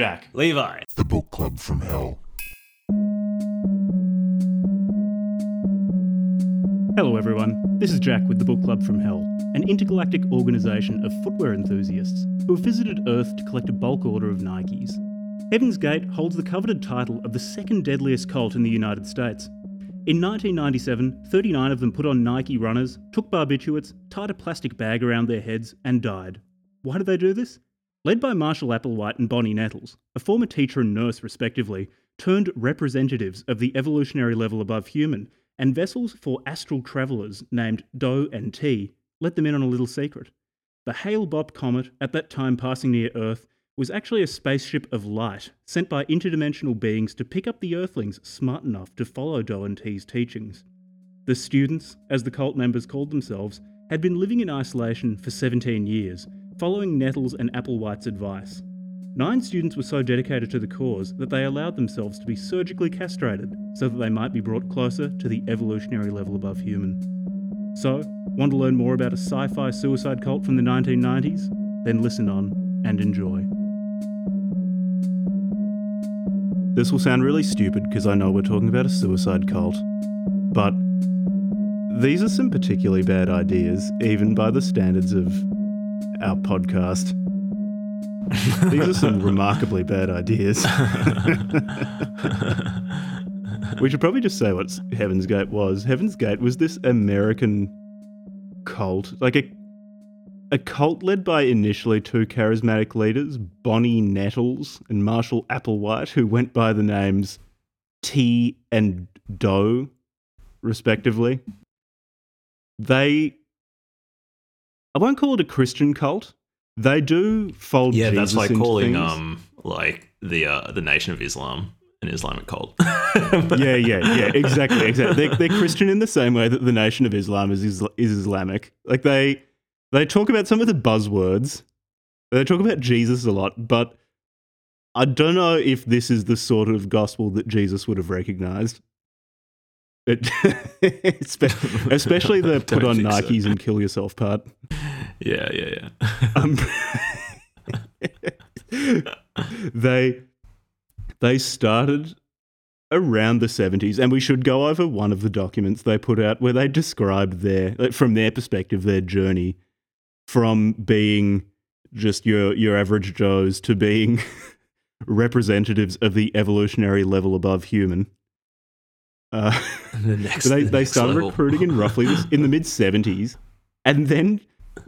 Jack. Levi. The Book Club from Hell. Hello, everyone. This is Jack with the Book Club from Hell, an intergalactic organisation of footwear enthusiasts who have visited Earth to collect a bulk order of Nikes. Heaven's Gate holds the coveted title of the second deadliest cult in the United States. In 1997, 39 of them put on Nike runners, took barbiturates, tied a plastic bag around their heads, and died. Why did they do this? Led by Marshall Applewhite and Bonnie Nettles, a former teacher and nurse respectively, turned representatives of the evolutionary level above human, and vessels for astral travellers named Doe and T let them in on a little secret. The Hale Bopp comet, at that time passing near Earth, was actually a spaceship of light sent by interdimensional beings to pick up the Earthlings smart enough to follow Doe and T's teachings. The students, as the cult members called themselves, had been living in isolation for 17 years, following Nettles and Applewhite's advice. Nine students were so dedicated to the cause that they allowed themselves to be surgically castrated so that they might be brought closer to the evolutionary level above human. So, want to learn more about a sci fi suicide cult from the 1990s? Then listen on and enjoy. This will sound really stupid because I know we're talking about a suicide cult, but these are some particularly bad ideas, even by the standards of our podcast. These are some remarkably bad ideas. we should probably just say what Heaven's Gate was. Heaven's Gate was this American cult, like a a cult led by initially two charismatic leaders, Bonnie Nettles and Marshall Applewhite, who went by the names T and Doe, respectively. They I won't call it a Christian cult. They do fold. Yeah, Jesus that's like calling things. um like the uh, the Nation of Islam an Islamic cult. yeah, yeah, yeah, exactly, exactly. They're, they're Christian in the same way that the Nation of Islam is is, is Islamic. Like they they talk about some of the buzzwords. They talk about Jesus a lot, but I don't know if this is the sort of gospel that Jesus would have recognized. It, especially the put on think so. Nikes and kill yourself part. yeah, yeah, yeah. Um, they they started around the 70s and we should go over one of the documents they put out where they described their from their perspective their journey from being just your your average joes to being representatives of the evolutionary level above human uh, the next, they, the they started level. recruiting in roughly this, in the mid 70s and then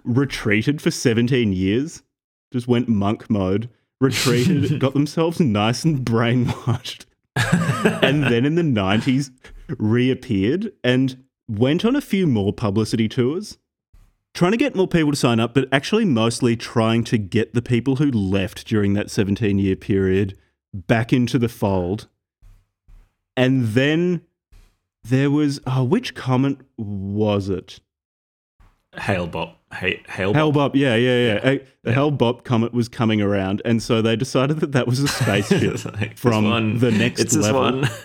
retreated for 17 years just went monk mode retreated got themselves nice and brainwashed and then in the 90s reappeared and went on a few more publicity tours trying to get more people to sign up but actually mostly trying to get the people who left during that 17 year period back into the fold and then there was oh, which comment was it? Hale-Bopp. Hey, Hale-Bopp. Hellbop, yeah, yeah, yeah. The Hellbop comet was coming around, and so they decided that that was a spaceship like, from one. the next It's level. one.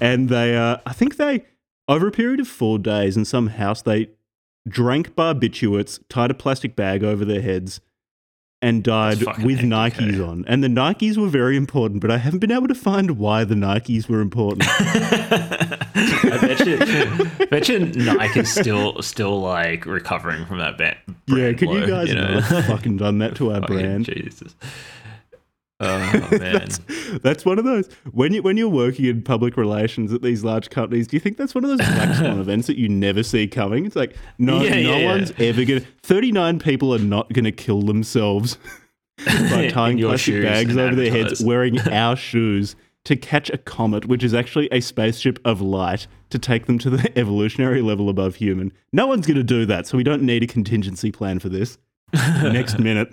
And they, uh, I think they, over a period of four days in some house, they drank barbiturates, tied a plastic bag over their heads, and died with Nikes on. And the Nikes were very important, but I haven't been able to find why the Nikes were important. I bet you, bet you Nike is still still like recovering from that bad. yeah, could you guys know? have fucking done that to our brand? Jesus. Oh man. that's, that's one of those when you when you're working in public relations at these large companies. Do you think that's one of those black swan events that you never see coming? It's like no, Yeah, no yeah, one's ever gonna. Thirty nine people are not gonna kill themselves by tying plastic bags over their heads, wearing our shoes to catch a comet, which is actually a spaceship of light to take them to the evolutionary level above human. No one's gonna do that, so we don't need a contingency plan for this. Next minute.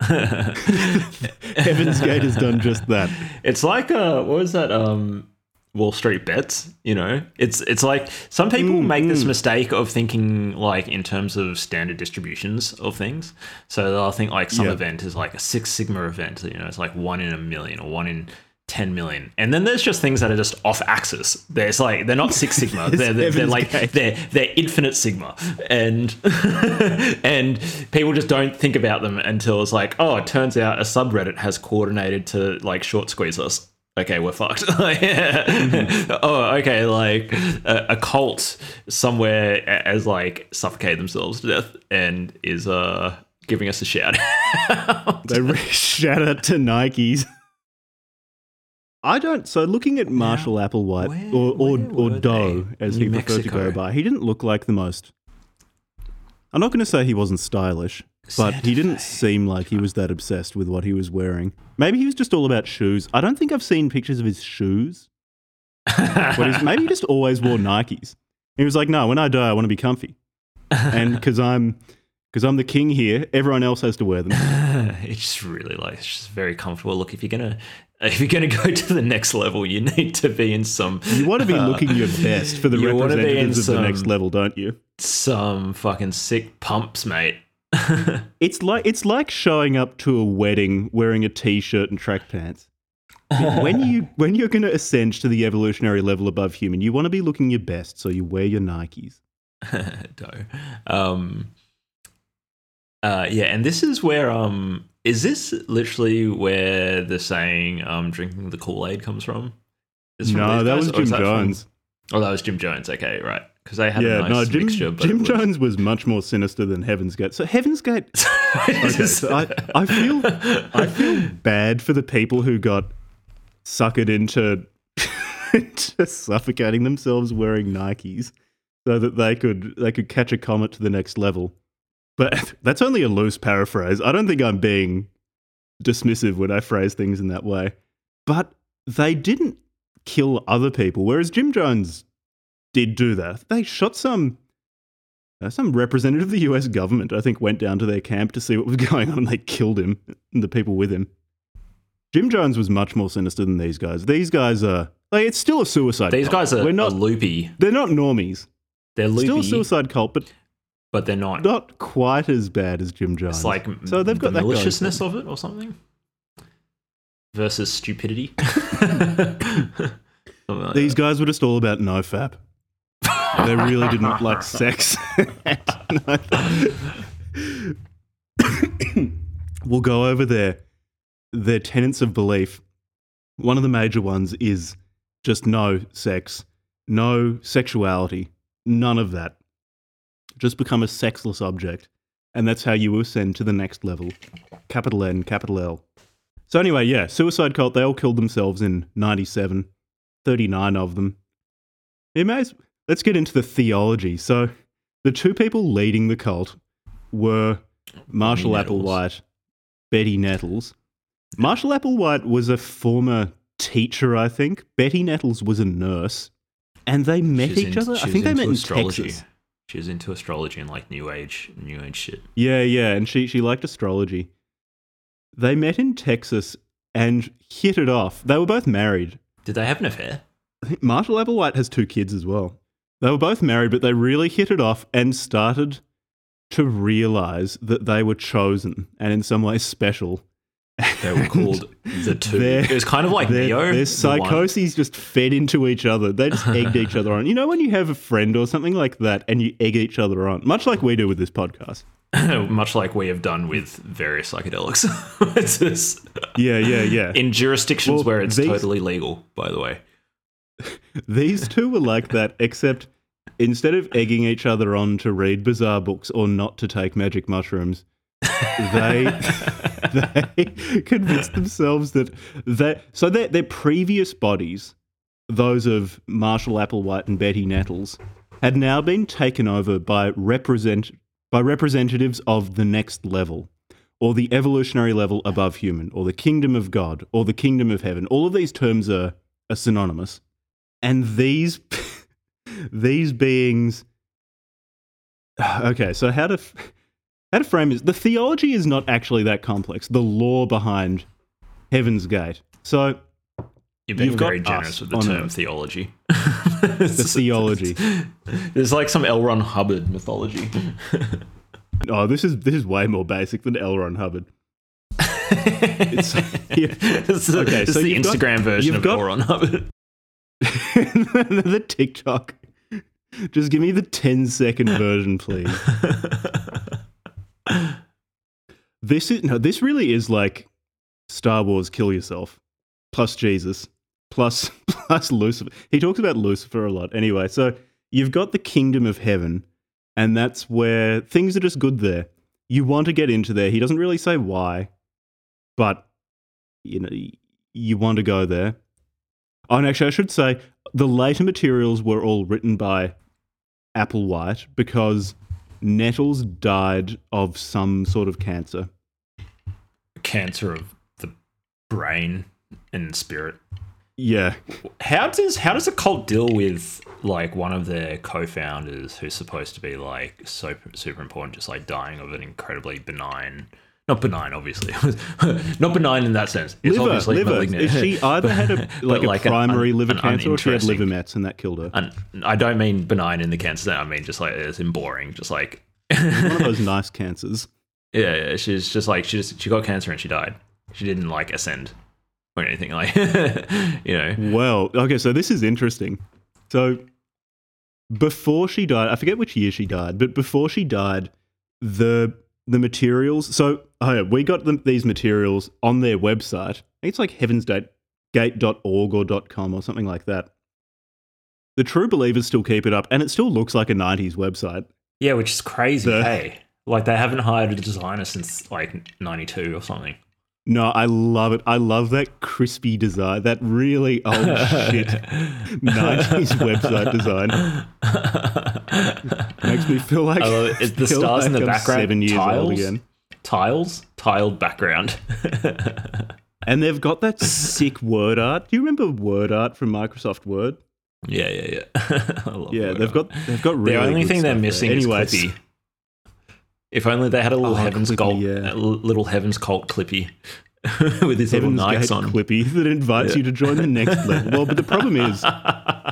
Heaven's Gate has done just that. It's like uh what was that um Wall Street bets, you know? It's it's like some people Mm, make this mistake of thinking like in terms of standard distributions of things. So they'll think like some Yeah. event is like a Six Sigma event, you know, it's like one in a million or one in 10 million. And then there's just things that are just off axis. There's like they're not six sigma. they're, they're, they're like Gate. they're they're infinite sigma. And and people just don't think about them until it's like, oh, it turns out a subreddit has coordinated to like short squeeze us. Okay, we're fucked. oh, okay, like a, a cult somewhere has like suffocated themselves to death and is uh giving us a shout. They re- shout out to Nikes. I don't. So looking at Marshall Applewhite where- or or, or Doe, as New he preferred to go by, he didn't look like the most. I'm not going to say he wasn't stylish, but he didn't Fe. seem like he was that obsessed with what he was wearing. Maybe he was just all about shoes. I don't think I've seen pictures of his shoes. But he's, maybe he just always wore Nikes. He was like, "No, when I die, I want to be comfy, and because I'm because I'm the king here, everyone else has to wear them." it's just really like it's just very comfortable. Look, if you're gonna if you're gonna go to the next level, you need to be in some You want to be looking your best for the you wanna be in representatives of the next level, don't you? some fucking sick pumps, mate. It's like it's like showing up to a wedding wearing a t-shirt and track pants. when you when you're going to ascend to the evolutionary level above human, you want to be looking your best, so you wear your Nikes. Um, uh, yeah, and this is where um, is this literally where the saying um, drinking the Kool Aid comes from? Is from No, that guys, was Jim that from- Jones. oh, that was Jim Jones. Okay, right, because they had yeah, a nice no, Jim, mixture. But Jim was- Jones was much more sinister than Heaven's Gate. So Heaven's Gate, okay, so I, I feel I feel bad for the people who got suckered into, into suffocating themselves wearing Nikes so that they could they could catch a comet to the next level. But that's only a loose paraphrase. I don't think I'm being dismissive when I phrase things in that way. But they didn't kill other people, whereas Jim Jones did do that. They shot some uh, some representative of the US government, I think, went down to their camp to see what was going on and they killed him and the people with him. Jim Jones was much more sinister than these guys. These guys are like it's still a suicide. These cult. guys are, We're not are loopy. they're not normies. They're Still a suicide cult, but but they're not. not quite as bad as Jim Jones. It's like so they've got the that maliciousness of it or something versus stupidity. Like These that. guys were just all about nofap. they really didn't like sex. we'll go over their their tenets of belief. One of the major ones is just no sex, no sexuality, none of that. Just become a sexless object. And that's how you ascend to the next level. Capital N, capital L. So anyway, yeah, suicide cult, they all killed themselves in 97. 39 of them. You may as- let's get into the theology. So, the two people leading the cult were Marshall. Applewhite, Betty Nettles. Marshall Applewhite was a former teacher, I think. Betty Nettles was a nurse. And they met She's each in- other. I think they met in astrology. Texas. She was into astrology and like new age, new age shit. Yeah, yeah, and she she liked astrology. They met in Texas and hit it off. They were both married. Did they have an affair? I think Marshall Applewhite has two kids as well. They were both married, but they really hit it off and started to realize that they were chosen and in some ways special. They were called the two. It was kind of like their, Neo. their the psychoses just fed into each other. They just egged each other on. You know when you have a friend or something like that and you egg each other on, much like we do with this podcast. much like we have done with various psychedelics. it's just Yeah, yeah, yeah. in jurisdictions Well, where it's these- totally legal, by the way. These two were like that, except instead of egging each other on to read bizarre books or not to take magic mushrooms, they they convinced themselves that that so their their previous bodies, those of Marshall Applewhite and Betty Nettles, had now been taken over by represent by representatives of the next level. Or the evolutionary level above human, or the kingdom of God, or the kingdom of heaven. All of these terms are, are synonymous and these these beings okay so how to to frame is the theology is not actually that complex the law behind heaven's gate so You're being You've got very us generous with the term Earth. theology. the theology There's like some L. Ron Hubbard mythology. oh this is this is way more basic than L. Ron Hubbard It's, yeah. It's Okay, it's so the you've got- Instagram version you've of got- Pornhub. the TikTok. Just give me the 10 second version, please. This is no, this really is like Star Wars Kill Yourself plus Jesus plus plus Lucifer. He talks about Lucifer a lot. Anyway, so you've got the kingdom of heaven, and that's where things are just good there. You want to get into there. He doesn't really say why, but you know you want to go there. Oh, and actually, I should say the later materials were all written by Applewhite because Nettles died of some sort of cancer. Cancer of the brain and spirit. Yeah, How does how does a cult deal with like one of their co-founders who's supposed to be like so super important, just like dying of an incredibly benign, not benign, obviously, not benign in that sense. It's liver, obviously liver. malignant. She either had a like a like primary un- liver an cancer, or she had liver mets, and that killed her. And I don't mean benign in the cancer. I mean just like it's in boring, just like One of those nice cancers. Yeah, yeah. She's just like she just she got cancer and she died. She didn't like ascend or anything like you know. Well, okay, so this is interesting. So before she died, I forget which year she died, but before she died, the the materials. So oh yeah, we got them, these materials on their website. I think it's like heavensgate.org or .com or something like that. The true believers still keep it up, and it still looks like a '90s website. Yeah, which is crazy. The- hey, like they haven't hired a designer since like '92 or something. No, I love it. I love that crispy design, that really old shit 90s website design. Makes me feel like I it. It's the stars in the I'm background. Seven years tiles, old again. tiles, tiled background. And they've got that sick word art. Do you remember word art from Microsoft Word? yeah, yeah, yeah. I love Yeah, Word they've art. got they've got really the only thing they're stuff there. missing Anyways, is Clippy. If only they had a little Oh, heavens Clippy, cult, yeah. little heavens cult Clippy with his little Heaven's Nikes Gate on. Clippy that invites you to join the next level. Well, but the problem is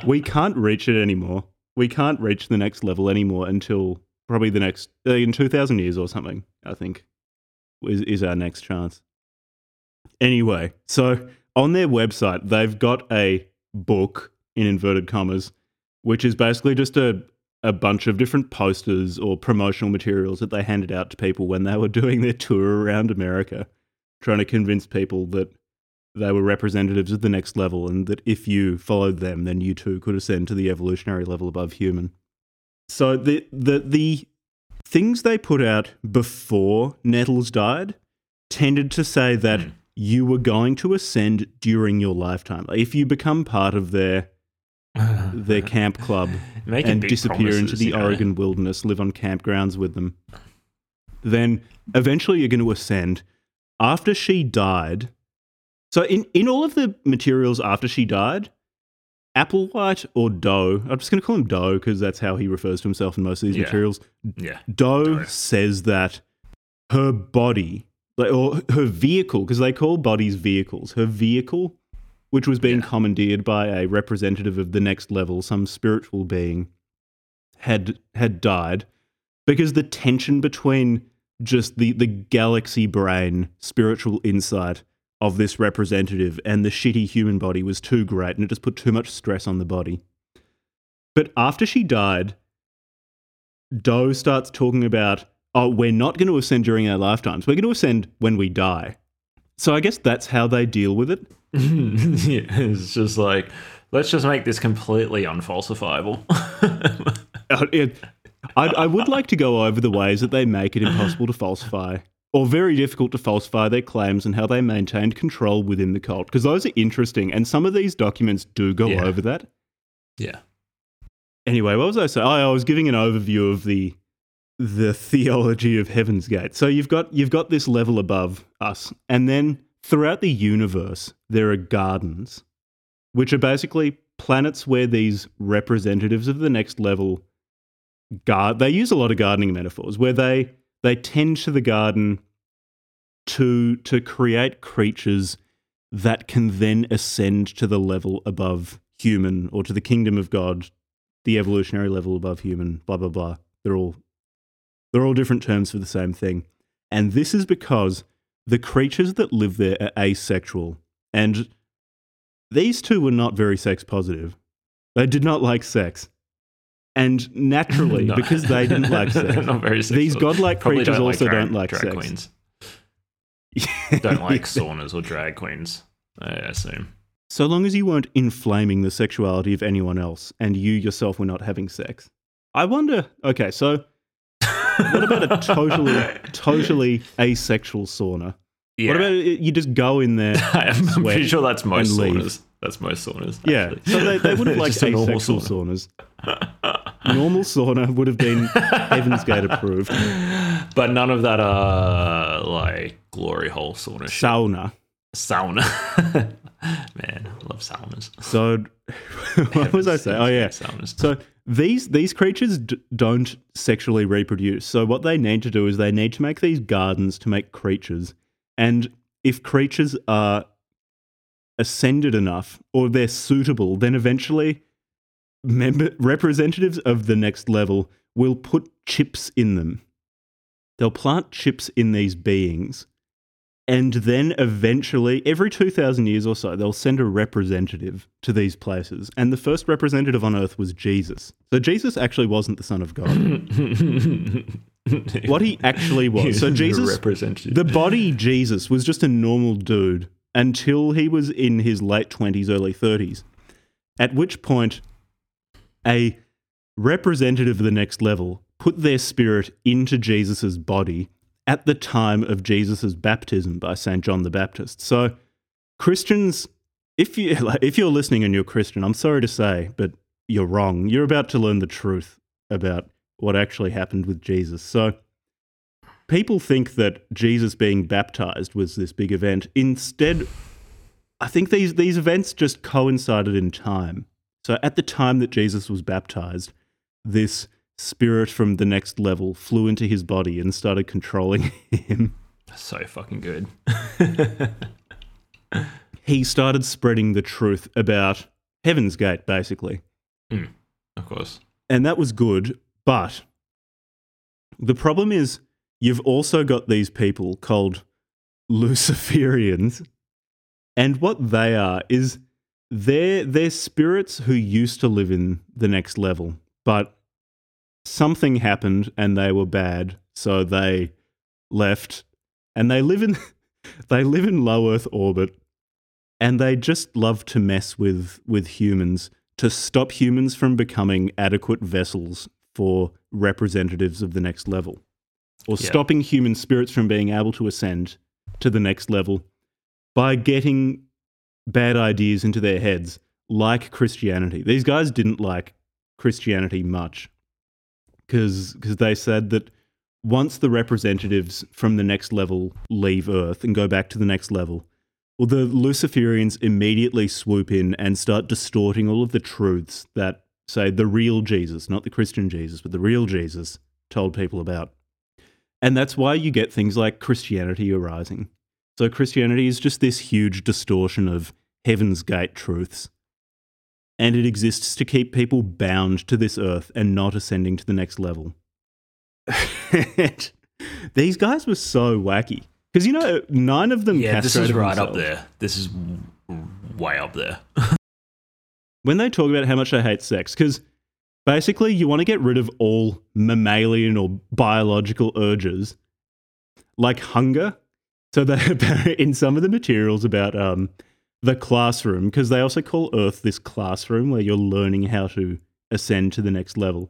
we can't reach it anymore. We can't reach the next level anymore until probably the next uh, in 2000 years or something, I think. Is, is our next chance. Anyway, so on their website, they've got a book in inverted commas, which is basically just a a bunch of different posters or promotional materials that they handed out to people when they were doing their tour around America, trying to convince people that they were representatives of the next level and that if you followed them, then you too could ascend to the evolutionary level above human. So the the the things they put out before Nettles died tended to say that Hmm. you were going to ascend during your lifetime. If you become part of their their camp club and disappear into the know. Oregon wilderness, live on campgrounds with them, then eventually you're going to ascend. After she died, so in, in all of the materials after she died, Applewhite or Doe, I'm just going to call him Doe because that's how he refers to himself in most of these Yeah. materials. Yeah. Doe Doe. says that her body, like, or her vehicle, because they call bodies vehicles, her vehicle, which was being Yeah. commandeered by a representative of the next level, some spiritual being, had had died because the tension between just the the galaxy brain spiritual insight of this representative and the shitty human body was too great and it just put too much stress on the body. But after she died, Doe starts talking about, oh, we're not going to ascend during our lifetimes. We're going to ascend when we die. So I guess that's how they deal with it. Yeah, it's just like let's just make this completely unfalsifiable. Uh, I, I would like to go over the ways that they make it impossible to falsify, or very difficult to falsify their claims, and how they maintained control within the cult. Because those are interesting, and some of these documents do go Yeah. over that. yeah. Anyway, what was I saying? Oh, I was giving an overview of the the theology of Heaven's Gate. So you've got you've got this level above us, and then throughout the universe there are gardens, which are basically planets where these representatives of the next level guard. They use a lot of gardening metaphors where they they tend to the garden to to create creatures that can then ascend to the level above human or to the kingdom of God, the evolutionary level above human, blah blah blah. They're all they're all different terms for the same thing. And this is because the creatures that live there are asexual. And these two were not very sex positive. They did not like sex. And naturally, No. because they didn't like sex, They're not very these godlike Probably creatures don't also drag, don't like drag sex. queens. Don't like saunas or drag queens. I assume. So long as you weren't inflaming the sexuality of anyone else and you yourself were not having sex. I wonder, okay, so what about a totally, totally asexual sauna? Yeah. What about it- you just go in there? I'm pretty sure that's most saunas. That's most saunas. Yeah, so they, they would have liked Just a normal sauna. saunas. Normal sauna would have been Heaven's Gate approved. But none of that uh like glory hole sauna. Sauna. sauna. Man, I love saunas. So, what was I saying? Oh yeah. Saunas. So these these creatures d- don't sexually reproduce. So what they need to do is they need to make these gardens to make creatures. And if creatures are ascended enough or they're suitable, then eventually member representatives of the next level will put chips in them. They'll plant chips in these beings. And then eventually, every 2,000 years or so, they'll send a representative to these places. And the first representative on earth was Jesus. So Jesus actually wasn't the Son of God. what he actually was. So Jesus, the body Jesus was just a normal dude until he was in his late 20s, early 30s. At which point, a representative of the next level put their spirit into Jesus' body at the time of Jesus' baptism by St. John the Baptist. So, Christians, if, you, like, if you're listening and you're Christian, I'm sorry to say, but you're wrong. You're about to learn the truth about what actually happened with Jesus. So, people think that Jesus being baptized was this big event. Instead, I think these, these events just coincided in time. So, at the time that Jesus was baptized, this spirit from the next level flew into his body and started controlling him. so fucking good. He started spreading the truth about Heaven's Gate, basically. Mm, of course. and that was good. But the problem is, you've also got these people called Luciferians, and what they are is they're they're spirits who used to live in the next level, but something happened and they were bad, so they left, and they live in they live in low Earth orbit, and they just love to mess with with humans to stop humans from becoming adequate vessels for representatives of the next level, or Yeah. stopping human spirits from being able to ascend to the next level by getting bad ideas into their heads, like Christianity. These guys didn't like Christianity much because they said that once the representatives from the next level leave Earth and go back to the next level, well, the Luciferians immediately swoop in and start distorting all of the truths that, say, the real Jesus, not the Christian Jesus, but the real Jesus told people about. And that's why you get things like Christianity arising. So, Christianity is just this huge distortion of Heaven's Gate truths. And it exists to keep people bound to this earth and not ascending to the next level. These guys were so wacky. Because, you know, nine of them Yeah, this is right up there. This is way up there. when they talk about how much they hate sex, because basically you want to get rid of all mammalian or biological urges, like hunger. So they in some of the materials about um, the classroom, because they also call Earth this classroom where you're learning how to ascend to the next level.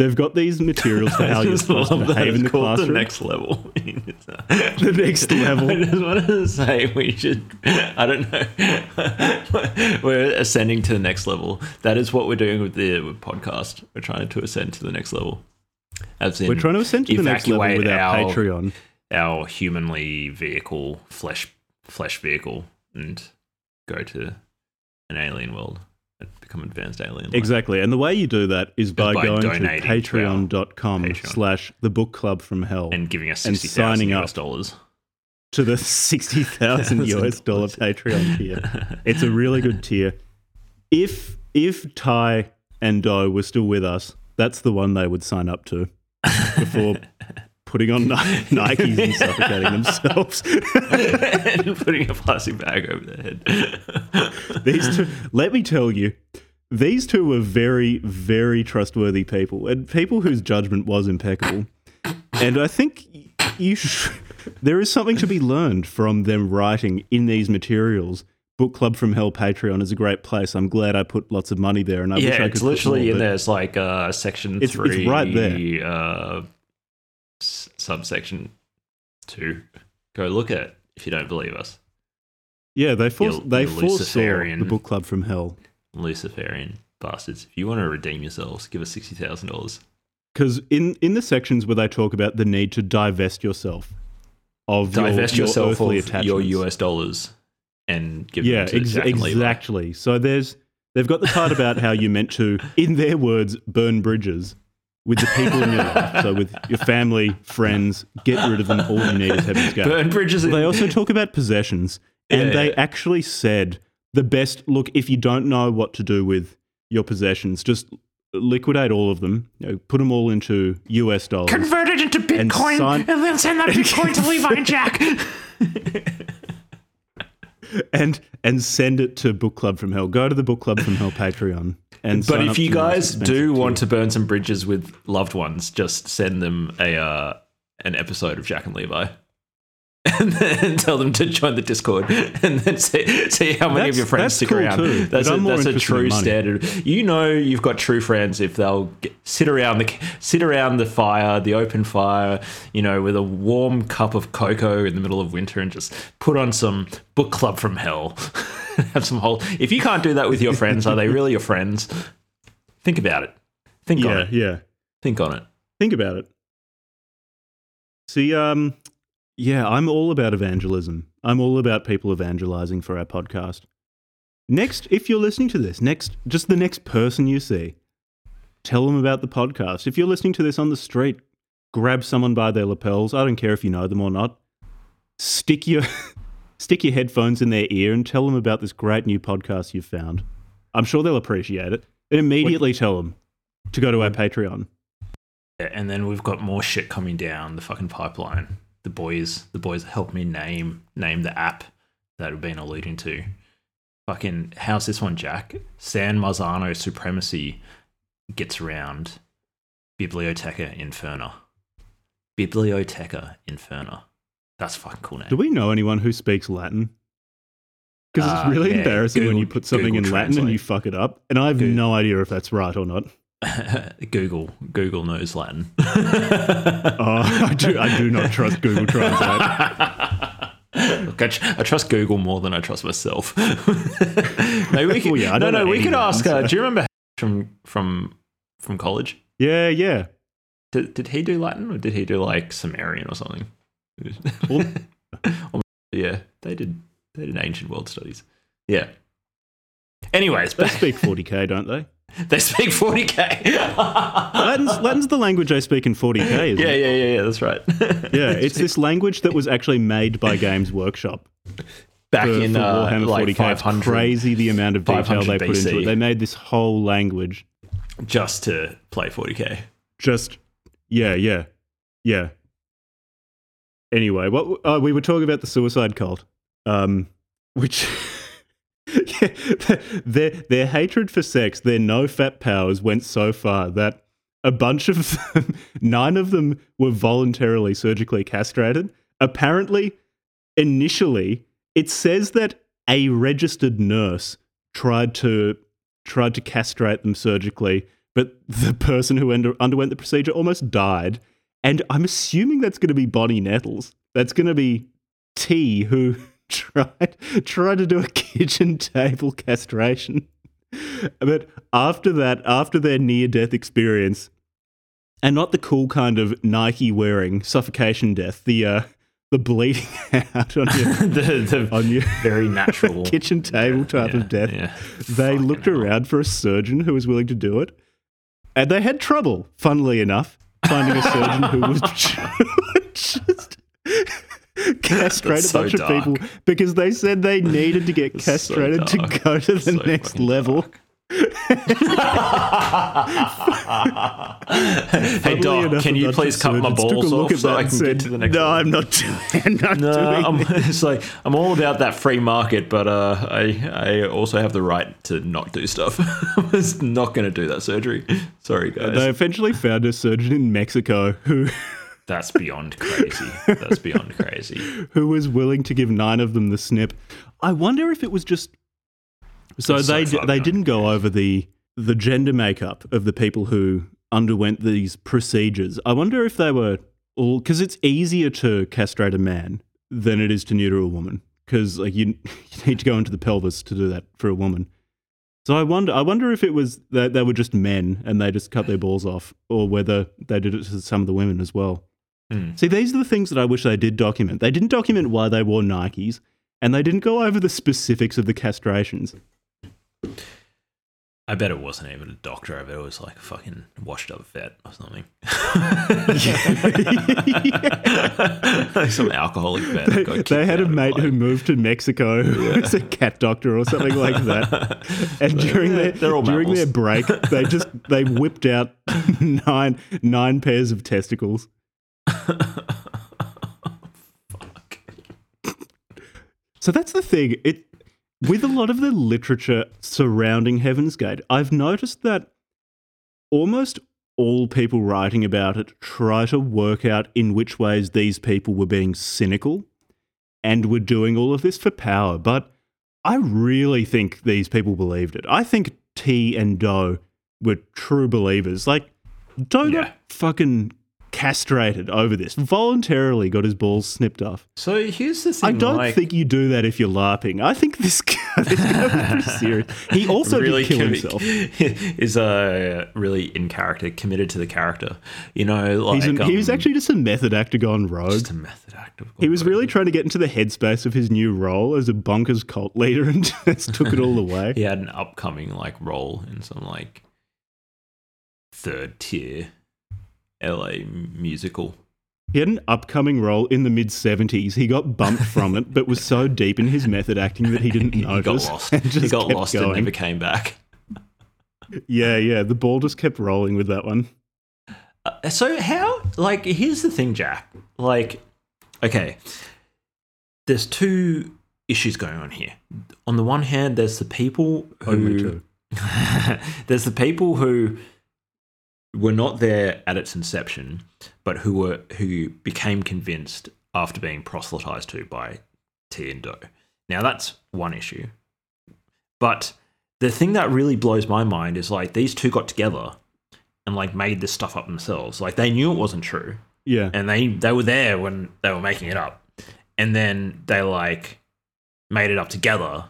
They've got these materials for how you're supposed to behave in the classroom. Uh, the next level. The next level. I just wanted to say we should. I don't know. we're ascending to the next level. That is what we're doing with the podcast. We're trying to ascend to the next level. As We're trying to ascend to the next level with our, our- Patreon. our humanly vehicle, flesh, flesh vehicle, and go to an alien world become advanced alien. life. Exactly. And the way you do that is by, by going to donating to our patreon.com Patreon. slash the book club from hell and giving us and sixty thousand signing US up. dollars. to the 60,000 US dollar Patreon tier. It's a really good tier. If if Ty and Do were still with us, that's the one they would sign up to before putting on Nikes and suffocating themselves. and putting a plastic bag over their head. these two, let me tell you, these two were very, very trustworthy people and people whose judgment was impeccable. And I think you sh- there is something to be learned from them writing in these materials. Book Club from Hell Patreon is a great place. I'm glad I put lots of money there, and I wish yeah, I could it's literally in there. It's like uh, section It's- it's right there. Uh, subsection two. Go look at it if you don't believe us. Yeah, they force, You- they you foresaw Luciferian. the Book Club from Hell Luciferian bastards. If you want to redeem yourselves, give us sixty thousand dollars. because in in the sections where they talk about the need to divest yourself of Divest your, yourself earthly of your. US dollars and give yeah, them to ex- Jack exactly. So there's they've got the part about how you're meant to, in their words, burn bridges with the people in your life. So with your family, friends, get rid of them. All you need is Heaven's Gate. Burn bridges. They also talk about possessions, and Yeah. they actually said the best look if you don't know what to do with your possessions, just liquidate all of them, you know, put them all into US dollars. convert it into And Bitcoin sign- and then send that Bitcoin to Levi and Jack. and and send it to Book Club from Hell. Go to the Book Club from Hell Patreon. And But if you to the most guys do want to burn some bridges with loved ones, just send them a uh, an episode of Jack and Levi. And then tell them to join the Discord, and then see, see how many That's- of your friends stick cool around. too, that's a, that's a true standard. You know, you've got true friends if they'll get, sit around the sit around the fire, the open fire, you know, with a warm cup of cocoa in the middle of winter, and just put on some book club from hell. Have some whole. If you can't do that with your friends, are they really your friends? Think about it. Think on yeah, it. yeah. Think on it. Think about it. See, um, yeah, I'm all about evangelism. I'm all about people evangelizing for our podcast. Next, if you're listening to this, next, just the next person you see, tell them about the podcast. If you're listening to this on the street, grab someone by their lapels. I don't care if you know them or not. Stick your stick your headphones in their ear and tell them about this great new podcast you've found. I'm sure they'll appreciate it. And immediately tell them to go to our Patreon. Yeah, And then we've got more shit coming down the fucking pipeline. The boys, the boys helped me name name the app that we've been alluding to. Fucking how's this one, Jack? San Marzano Supremacy gets around Biblioteca Inferna. Biblioteca Inferna. That's fucking cool name. Do we know anyone who speaks Latin? Because Uh, it's really yeah, embarrassing when you put something Google in Latin and you fuck it up. And I have Google. no idea if that's right or not. Google Google knows Latin. Oh, I do, I do not trust Google Translate. Look, I, tr- I trust Google more than I trust myself. Maybe we could. Well, yeah, I no, don't no, we could ask. Uh, do you remember from from from college? Yeah, yeah. Did, did he do Latin or did he do like Sumerian or something? Well- Or- yeah, they did. They did ancient world studies. Yeah. Anyways, They but speak 40k, don't they? They speak 40k. Latin's, Latin's the language I speak in 40k, isn't yeah, it? yeah, yeah, yeah. That's right. Yeah, it's this language that was actually made by Games Workshop back for, in for uh, Warhammer like 40k. It's crazy the amount of detail they put into it. They made this whole language just to play 40k. just yeah yeah yeah anyway what uh, we were talking about the suicide cult um which yeah, their their hatred for sex their nofap powers went so far that a bunch of them nine of them were voluntarily surgically castrated. Apparently initially it says that a registered nurse tried to tried to castrate them surgically but the person who under, underwent the procedure almost died. And i'm assuming that's going to be bonnie nettles. That's going to be t who tried tried to do a kitchen table castration but after that after their near death experience and not the cool kind of nike wearing suffocation death the uh the bleeding out on your the the on your very natural kitchen table type Yeah, of death yeah. they Fucking looked hell. around for a surgeon who was willing to do it, and they had trouble, funnily enough, finding a surgeon who was just castrate a so bunch of people because they said they needed to get It's so castrated to go to the So next level. hey Doc, enough, can you please cut my balls off so I can said, get to the next level? No, one? I'm not doing. I'm not No, doing I'm, this." it's like I'm all about that free market, but uh, I I also have the right to not do stuff. I'm just not going to do that surgery. Sorry, guys. They eventually found a surgeon in Mexico who That's beyond crazy. That's beyond crazy. who was willing to give nine of them the snip. I wonder if it was just so It's so they fucked they didn't go over the the gender makeup of the people who underwent these procedures. I wonder if they were all because it's easier to castrate a man than it is to neuter a woman because like you, you need to go into the pelvis to do that for a woman. So I wonder I wonder if it was that they were just men and they just cut their balls off, or whether they did it to some of the women as well. Hmm. See, these are the things that I wish they did document. They didn't document why they wore Nikes, and they didn't go over the specifics of the castrations. I bet it wasn't even a doctor. I bet it was like a fucking washed up vet or something. like some alcoholic vet. They, they had a mate who moved to Mexico who was a cat doctor or something like that. And during their during their break, they just they whipped out nine nine pairs of testicles. Fuck. So that's the thing. It with a lot of the literature surrounding Heaven's Gate, I've noticed that almost all people writing about it try to work out in which ways these people were being cynical and were doing all of this for power. But I really think these people believed it. I think T and Doe were true believers. Like Doe Yeah. got fucking castrated over this, voluntarily got his balls snipped off. So here's the thing. I don't like, think you do that if you're LARPing. I think this guy, this guy was pretty serious. He also really did kill himself. is uh, really in character, committed to the character. You know, like an, he was um, actually just a method actor gone rogue. just a method actor. He was really trying to get into the headspace of his new role as a bonkers cult leader and just took it all away. He had an upcoming like role in some like third tier LA musical. He had an upcoming role in the mid 70s. He got bumped from it, but was so deep in his method acting that he didn't he got lost. He got lost and never came back. Yeah, yeah. The ball just kept rolling with that one. Uh, so how like here's the thing jack like okay there's two issues going on here on the one hand there's the people who there's the people who were not there at its inception but who were who became convinced after being proselytized to by T and Doe. Now that's one issue. But the thing that really blows my mind is like these two got together and like made this stuff up themselves. Like they knew it wasn't true, Yeah. and they they were there when they were making it up, and then they like made it up together,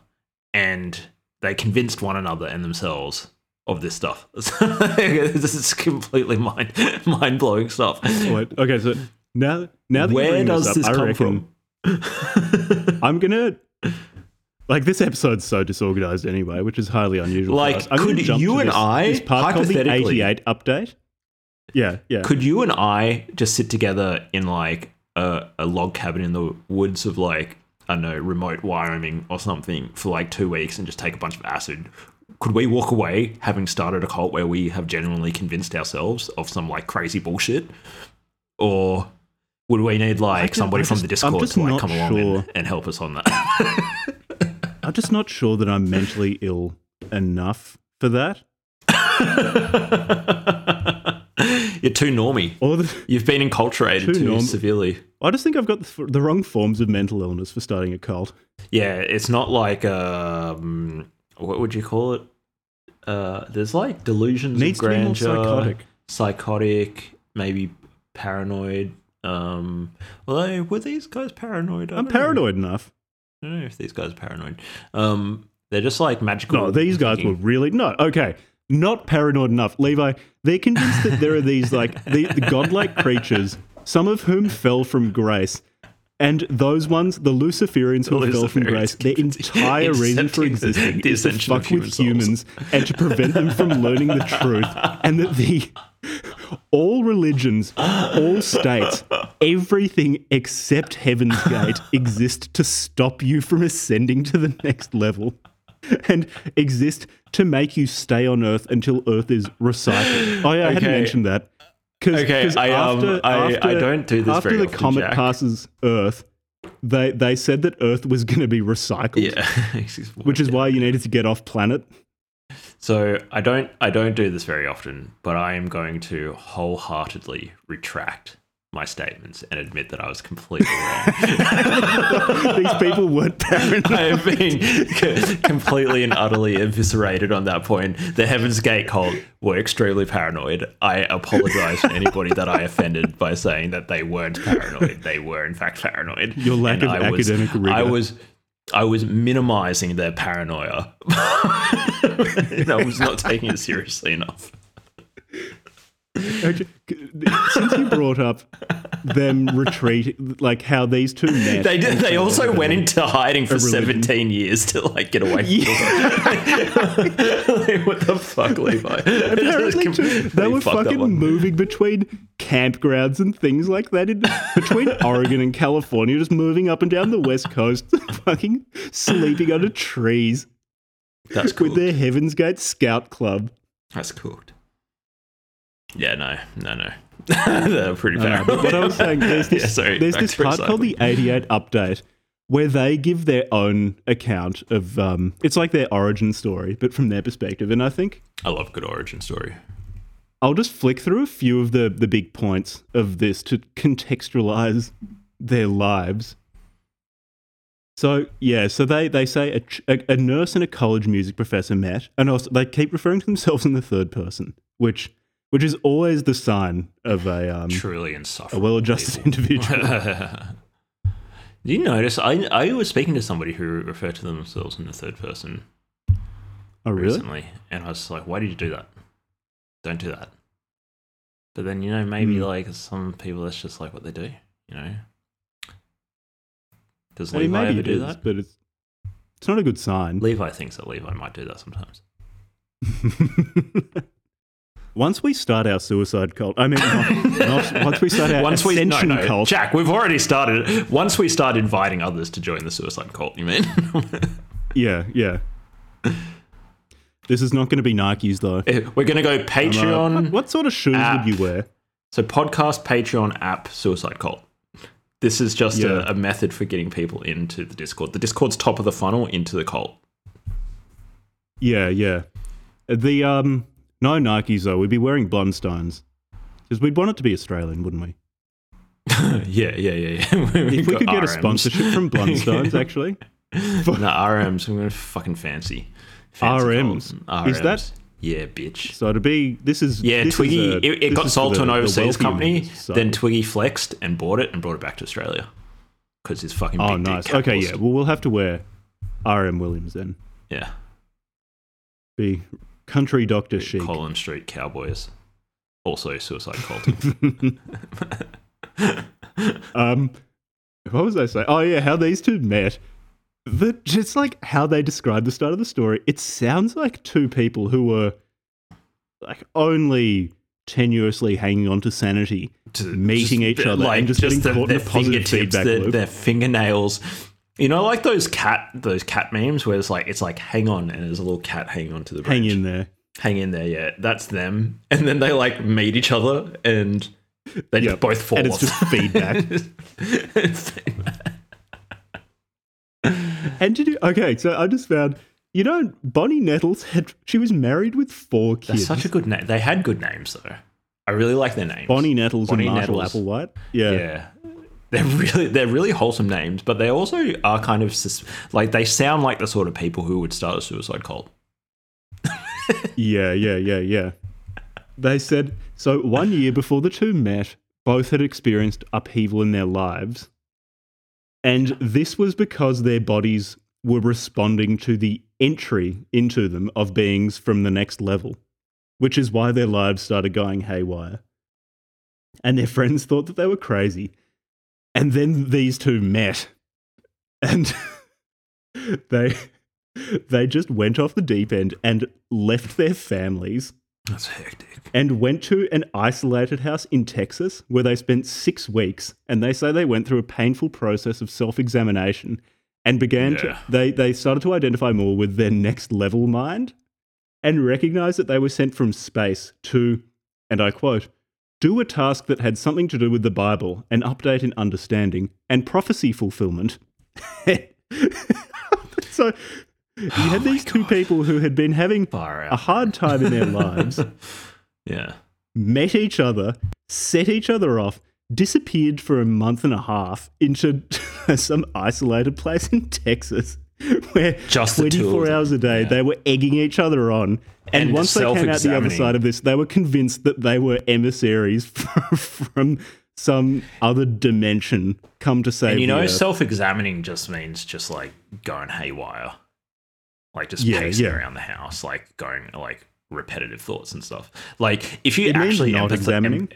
and they convinced one another and themselves of this stuff. this is completely mind mind blowing stuff. Wait, okay, so now, now that Where does this, this up, I come reckon, from? I'm gonna like this episode's so disorganized anyway, which is highly unusual. for Like. Could you and this, I, this part called the hypothetically- 88 update? Yeah, yeah. Could you and I just sit together in like a, a log cabin in the woods of like I don't know remote Wyoming or something for like two weeks and just take a bunch of acid? Could we walk away having started a cult where we have genuinely convinced ourselves of some like crazy bullshit, or would we need like somebody I from the Discord to like come along and, and help us on that? I'm just not sure that I'm mentally ill enough for that. You're too normy. Or the, You've been enculturated Too too norm- severely. I just think I've got the, the wrong forms of mental illness for starting a cult. Yeah, it's not like um, what would you call it? Uh, there's like delusions Needs of to be more grandeur, psychotic. psychotic, maybe paranoid. Um, although were these guys paranoid? I I'm don't know. paranoid enough. I don't know if these guys are paranoid. Um, they're just like magical. No, these guys were really no. Okay, not paranoid enough, Levi. They're convinced that there are these like the, the godlike creatures, some of whom fell from grace, and those ones, the Luciferians who The fell from grace, their entire reason for the- existing the is to fuck with human humans and to prevent them from learning the truth, and that the all religions, all states, everything except Heaven's Gate exist to stop you from ascending to the next level. and exist to make you stay on Earth until Earth is recycled. Oh yeah, I hadn't mentioned that. Cause, Okay, 'cause I, um, I- I don't do this after the often, comet Jack. passes Earth, they they said that Earth was going to be recycled, Yeah. which is why you needed to get off planet. So I don't I don't do this very often, but I am going to wholeheartedly retract my statements and admit that I was completely wrong. These people weren't paranoid. I have been c- completely and utterly eviscerated on that point. The Heaven's Gate cult were extremely paranoid. I apologize to anybody that I offended by saying that they weren't paranoid. They were in fact paranoid. Your lack And of I was- academic rigor. I was I was minimizing their paranoia. I was not taking it seriously enough. Since you brought up them retreat, like how these two met. They did, they also went into hiding for 17 years to like get away from Like, what the fuck, Levi? Apparently, too, they were fucking moving between campgrounds and things like that in, between Oregon and California, just moving up and down the west coast, fucking sleeping under trees That's cool. with their Heaven's Gate Scout Club. That's cooked. Yeah, no, no, no. They're pretty No, no, but what I was saying, there's this, yeah, sorry, there's this part called the 88 Update where they give their own account of, um, it's like their origin story, but from their perspective. And I think I love good origin story. I'll just flick through a few of the, the big points of this to contextualize their lives. So yeah, so they, they say a, a, a nurse and a college music professor met, and also they keep referring to themselves in the third person, which which is always the sign of a um, Truly a insufferable. well-adjusted individual. Did you notice? I I was speaking to somebody who referred to themselves in the third person oh really? recently, and I was like, "Why did you do that? Don't do that." But then you know, maybe Hmm. like some people, that's just like what they do. You know, does I mean, Levi maybe ever do is, that? but it's it's not a good sign. Levi thinks that Levi might do that sometimes. once we start our suicide cult, I mean, not, not once we start our Once we no, ascension no, cult. Jack, we've already started. Once we start inviting others to join the suicide cult, you mean? Yeah, yeah. This is not going to be Nikes though. We're gonna go Um, uh, Patreon. what, what sort of shoes app. would you wear? So podcast, Patreon, app, suicide cult. This is just Yeah. a, a method for getting people into the Discord. The Discord's top of the funnel into the cult. Yeah, yeah. The um, no Nikes though. We'd be wearing Blundstones because we'd want it to be Australian, wouldn't we? yeah, yeah, yeah, yeah. If we could get a sponsorship from Blundstones, actually. no, RMs. We're going to fucking fancy. fancy RMs? cult. Is that- Yeah, bitch. So to be, this is Yeah, this is Twiggy. a- it it got sold to an the- the overseas company. of Then. Twiggy flexed and bought it and brought it back to Australia because it's fucking. Oh, nice. Okay, yeah. Well, we'll have to wear RM Williams then. yeah. Be country doctor chic. Collins Street Cowboys. Also suicide cult. um, what was I saying? Oh yeah, how these two met. The, just like how they describe the start of the story, it sounds like two people who were like only tenuously hanging on to sanity, to meeting each other and just getting caught in a positive feedback their, loop. their fingernails. You know, like those cat those cat memes where it's like it's like hang on and there's a little cat hanging onto the hang in there. hang in there. Yeah, that's them. And then they like meet each other and they Yep. both fall And it's off. just feedback. And did you? Okay, so I just found, you know, Bonnie Nettles had she was married with four That's kids. such a good name. They had good names though. I really like their names. Bonnie Nettles Bonnie and Marshall Nettles. Applewhite. Yeah. Yeah. They're really they're really wholesome names, but they also are kind of sus- like they sound like the sort of people who would start a suicide cult. Yeah, yeah, yeah, yeah. They said so one year before the two met, both had experienced upheaval in their lives. And this was because their bodies were responding to the entry into them of beings from the next level, which is why their lives started going haywire. And their friends thought that they were crazy. And then these two met. And they they just went off the deep end and left their families That's hectic. and went to an isolated house in Texas where they spent six weeks. And they say they went through a painful process of self examination and began Yeah. to they they started to identify more with their next level mind and recognized that they were sent from space to and I quote do a task that had something to do with the Bible, an update in understanding, and prophecy fulfillment. so you had Oh these two God. people who had been having a hard time in their lives, Yeah. met each other, set each other off, disappeared for a month and a half into some isolated place in Texas where Just the two of 24 them. hours a day Yeah. they were egging each other on. And, And once they came out the other side of this, they were convinced that they were emissaries from, from some other dimension come to save And you know, self-examining just means just like going haywire, like just Yeah, pacing yeah. around the house, like going like repetitive thoughts and stuff. Like if you It actually not examining.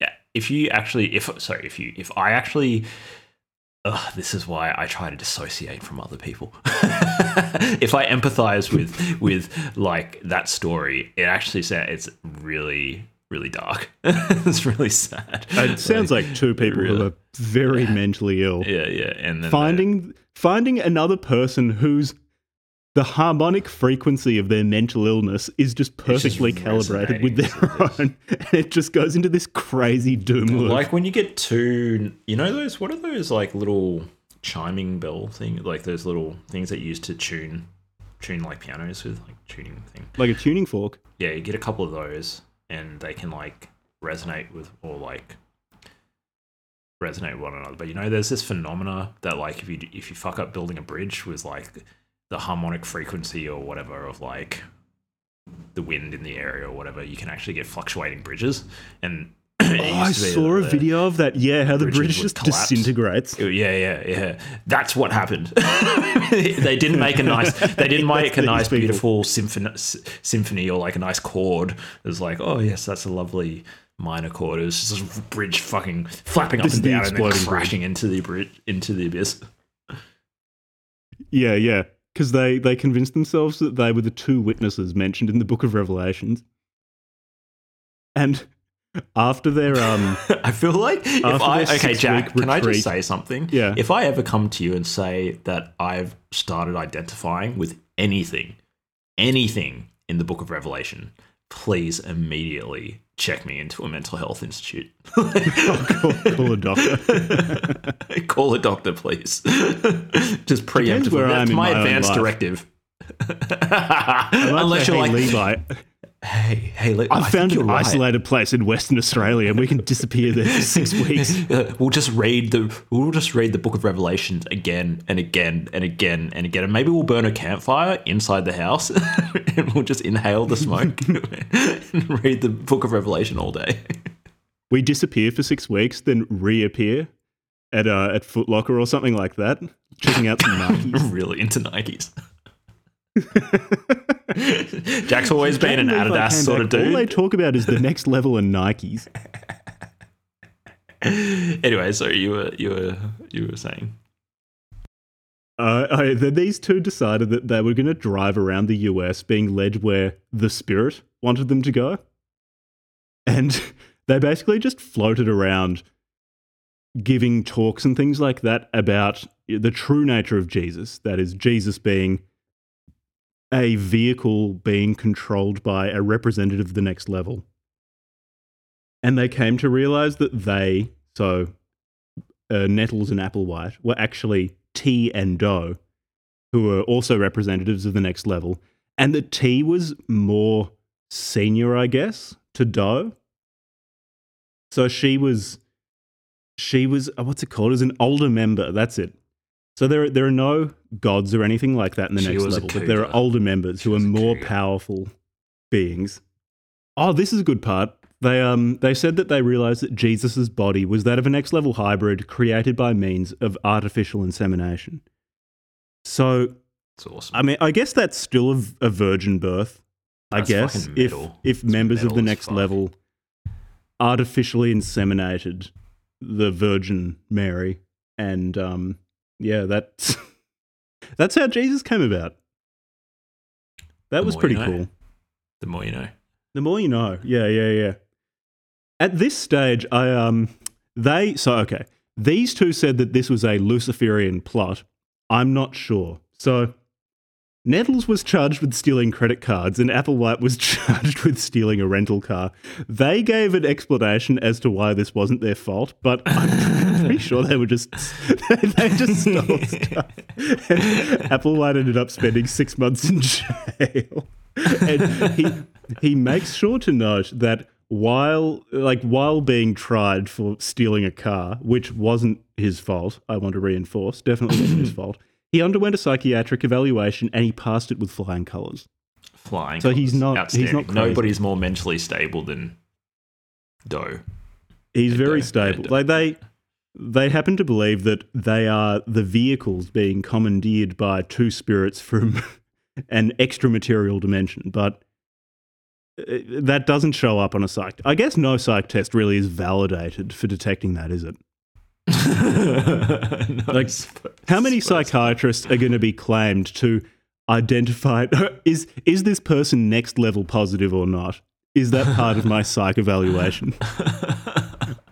yeah, if you actually, if sorry, if you, if I actually. Ugh, this is why I try to dissociate from other people. if I empathize with with like that story, it actually it's really really dark. it's really sad. it sounds like, two people who are very mentally ill. yeah, yeah, and then finding finding another person whose the harmonic frequency of their mental illness is just just perfectly calibrated with their own and it just goes into this crazy doom loop. Like when you get two you know those what are those like little chiming bell thing like those little things that you use to tune tune like pianos with like tuning thing? Like a tuning fork. Yeah you get a couple of those and they can like resonate with or like resonate with one another. But you know there's this phenomena that like if you if you fuck up building a bridge with like the harmonic frequency or whatever of like the wind in the area or whatever you can actually get fluctuating bridges and oh, i used to be saw a video of that yeah how the bridge just collapse. disintegrates oh, Yeah, yeah, yeah. That's what happened. they didn't make a nice. They didn't make a nice, beautiful symphony, symphony or like a nice chord. It was like, oh yes, that's a lovely minor chord. It was just a bridge fucking flapping up This and down and crashing into the bridge into the abyss. yeah yeah because they they convinced themselves that they were the two witnesses mentioned in the book of revelations and after their um I feel like if I okay, Jack, six-week can I just say something? Yeah. If I ever come to you and say that I've started identifying with anything, anything in the Book of Revelation, please immediately check me into a mental health institute. call, call a doctor Call a doctor, please. just preemptively. That's my my advance directive. Unless you're like, levi hey, hey, Le- I, think found an right. isolated place in Western Australia, and we can disappear there for six weeks. Uh, we'll just read the we'll just read the book of revelations again and again and again and again and maybe we'll burn a campfire inside the house and we'll just inhale the smoke and read the book of revelation all day We disappear for six weeks, then reappear at uh, at Foot Locker or something like that, checking out some Nikes. really into nikes jack's always been an and adidas came sort of dude. All they talk about is the next level of Nikes. anyway so you were you were you were saying Uh, I, then these two decided that they were going to drive around the US, being led where the Spirit wanted them to go, and they basically just floated around, giving talks and things like that about the true nature of Jesus. That is, Jesus being a vehicle being controlled by a representative of the next level. And they came to realize that they, so uh, Nettles and Applewhite, were actually Ti and Do, who were also representatives of the next level. And that Ti was more senior, I guess, to Do. So she was, she was, uh, what's it called? As an older member. That's it. So there, there are no gods or anything like that in the She next level, but there are older members She who are more powerful beings. Oh, this is a good part. They um they said that they realized that Jesus' body was that of a next level hybrid created by means of artificial insemination. So it's awesome I mean, I guess that's still a, a virgin birth. I That's guess if if It's members of the next level artificially inseminated the Virgin Mary, and um, yeah, that's that's how Jesus came about. That The was pretty you know. cool. the more you know The more you know. Yeah, yeah, yeah. At this stage, I um they so okay. These two said that this was a Luciferian plot I'm not sure. So Nettles was charged with stealing credit cards and Applewhite was charged with stealing a rental car. They gave an explanation as to why this wasn't their fault, but I'm pretty sure they were just they just stole stuff. And Applewhite ended up spending six months in jail. And he he makes sure to note that while like while being tried for stealing a car, which wasn't his fault, I want to reinforce, definitely wasn't his fault. He underwent a psychiatric evaluation and he passed it with flying colours. Flying. So he's not- he's not crazy. Nobody's more mentally stable than Do. He's very don't- stable. Like they they happen to believe that they are the vehicles being commandeered by two spirits from an extra material dimension, but uh, that doesn't show up on a psych. I guess no psych test really is validated for detecting that, is it? No, Like, How many psychiatrists are going to be claimed to identify is is this person next level positive or not? Is that part of my psych evaluation?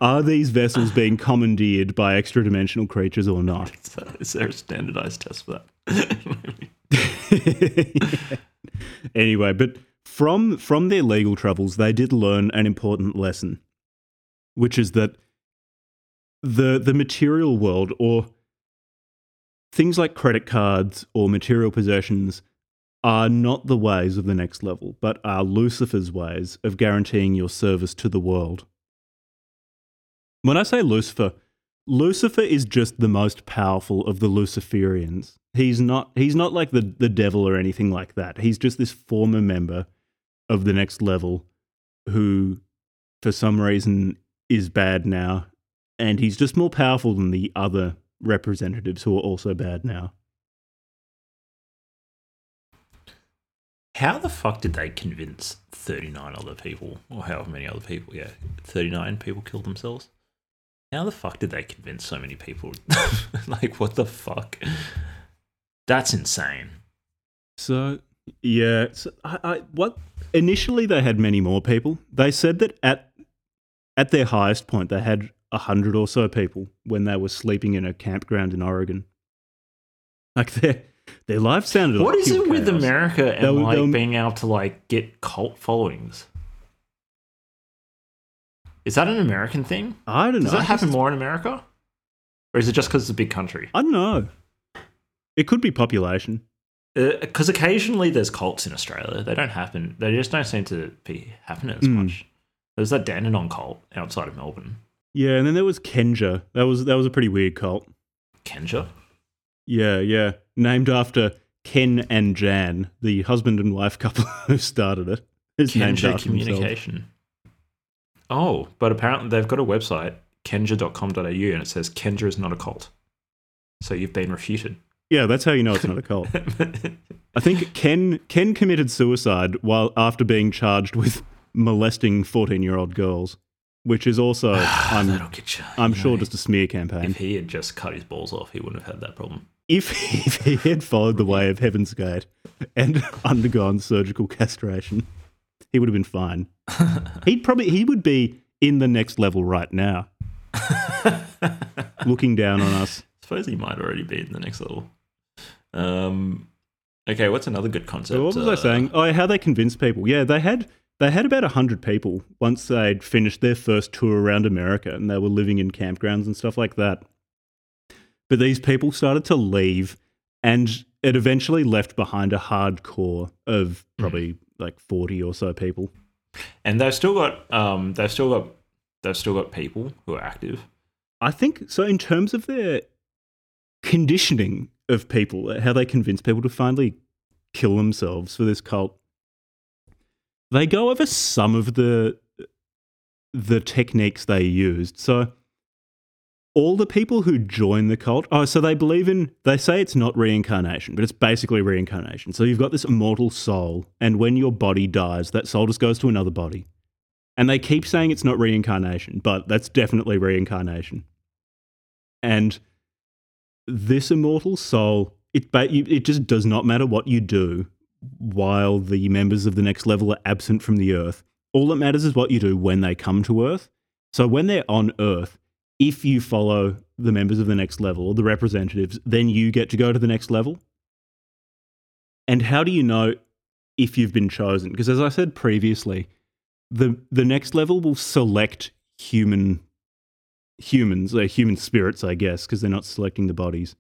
Are these vessels being commandeered by extra dimensional creatures or not? Is there a standardized test for that? anyway, but from from their legal troubles, they did learn an important lesson, which is that the the material world or things like credit cards or material possessions are not the ways of the next level, but are Lucifer's ways of guaranteeing your service to the world. When I say Lucifer, Lucifer is just the most powerful of the Luciferians. He's not he's not like the, the devil or anything like that. He's just this former member of the next level who for some reason is bad now and he's just more powerful than the other representatives who are also bad now. How the fuck did they convince 39 other people, or however many other people? Yeah, 39 people killed themselves. How the fuck did they convince so many people? like, what the fuck? That's insane. So yeah, so I, I, what initially they had many more people. They said that at at their highest point they had a hundred or so people when they were sleeping in a campground in Oregon. Like their their life sounded. What like is it with. America and They'll- like they'll- being able to like get cult followings? Is that an American thing? I don't know. Does that happen more in America? Or is it just because it's a big country? I don't know. It could be population. Because occasionally there's cults in Australia. They don't happen. They just don't seem to be happening as Mm. much. There's that Dandenong cult outside of Melbourne. Yeah, and then there was Kenja. That was that was a pretty weird cult. Kenja? Yeah, yeah. Named after Ken and Jan, the husband and wife couple who started it. It's named Kenja after themselves. Communication. Oh, but apparently they've got a website, kenja.com.au, and it says Kenja is not a cult. So you've been refuted. Yeah, that's how you know it's not a cult. I think Ken Ken committed suicide while after being charged with molesting fourteen-year-old girls, which is also I'm you. I'm you sure know, just a smear campaign. If he had just cut his balls off, he wouldn't have had that problem. If, if he had followed the way of Heaven's Gate and undergone surgical castration, he would have been fine. He'd probably he would be in the next level right now, looking down on us. suppose he might already be in the next level. Um, okay, what's another good concept? So what was Uh, I saying? Oh, how they convinced people? Yeah, they had they had about hundred people once they'd finished their first tour around America, and they were living in campgrounds and stuff like that. But these people started to leave, and it eventually left behind a hardcore of probably like forty or so people. And they've still got, um, they've still got, they've still got people who are active. I think so. In terms of their conditioning of people, how they convince people to finally kill themselves for this cult, they go over some of the the techniques they used. So all the people who join the cult, oh, so they believe in, they say it's not reincarnation, but it's basically reincarnation. So you've got this immortal soul, and when your body dies, that soul just goes to another body. And they keep saying it's not reincarnation, but that's definitely reincarnation. And this immortal soul, it, it just does not matter what you do while the members of the next level are absent from the earth. All that matters is what you do when they come to earth. So when they're on earth, if you follow the members of the next level or the representatives, then you get to go to the next level. And how do you know if you've been chosen? Because as I said previously, the the next level will select human humans, uh, human spirits, I guess, because they're not selecting the bodies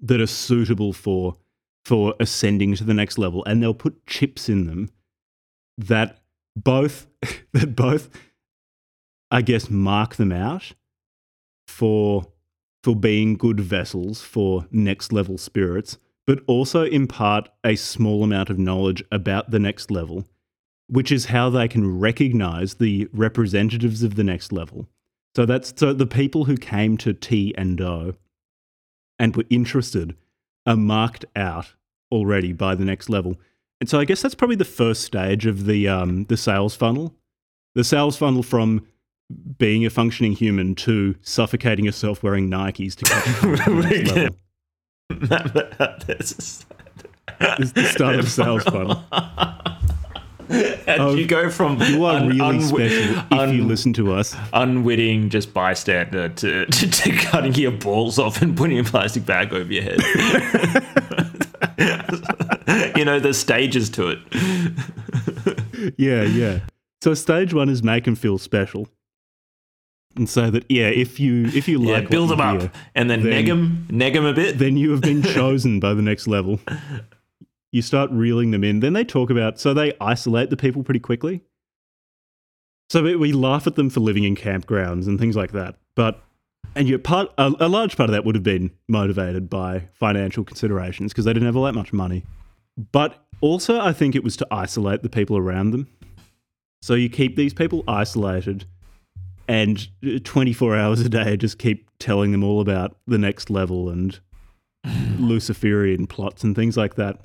that are suitable for for ascending to the next level, and they'll put chips in them that both that both I guess mark them out for for being good vessels for next level spirits, but also impart a small amount of knowledge about the next level, which is how they can recognize the representatives of the next level. So that's so the people who came to Ti and O and were interested are marked out already by the next level. And so I guess that's probably the first stage of the um, the sales funnel. The sales funnel from being a functioning human to suffocating yourself wearing Nikes to get to the next level. this This the start of the sales funnel. And Oh, you go from You are un- really unwi- special if you listen to us. unwitting just bystander to, to, to cutting your balls off and putting a plastic bag over your head. you know, there's stages to it. Yeah, yeah. So stage one is make them feel special, and say that yeah, if you if you Yeah, like, what build them up hear, and then, then- neg them, neg them a bit. then you have been chosen by the next level. You start reeling them in. Then they talk about so they isolate the people pretty quickly. So we, we laugh at them for living in campgrounds and things like that. But and you part a, a large part of that would have been motivated by financial considerations because they didn't have all that much money. But also, I think it was to isolate the people around them. So you keep these people isolated and 24 hours a day I just keep telling them all about the next level and Luciferian plots and things like that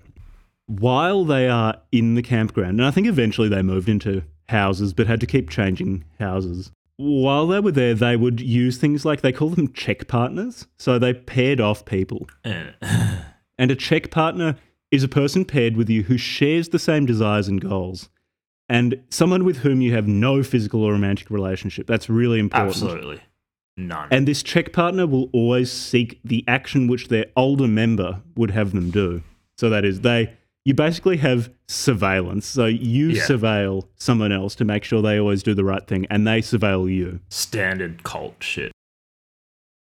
while they are in the campground. And I think eventually they moved into houses but had to keep changing houses. While they were there, they would use things like they call them check partners. So they paired off people. Eh. And a check partner is a person paired with you who shares the same desires and goals. And someone with whom you have no physical or romantic relationship. That's really important. Absolutely. None. And this check partner will always seek the action which their older member would have them do. So that is, they you basically have surveillance. So you Yeah. surveil someone else to make sure they always do the right thing, and they surveil you. Standard cult shit.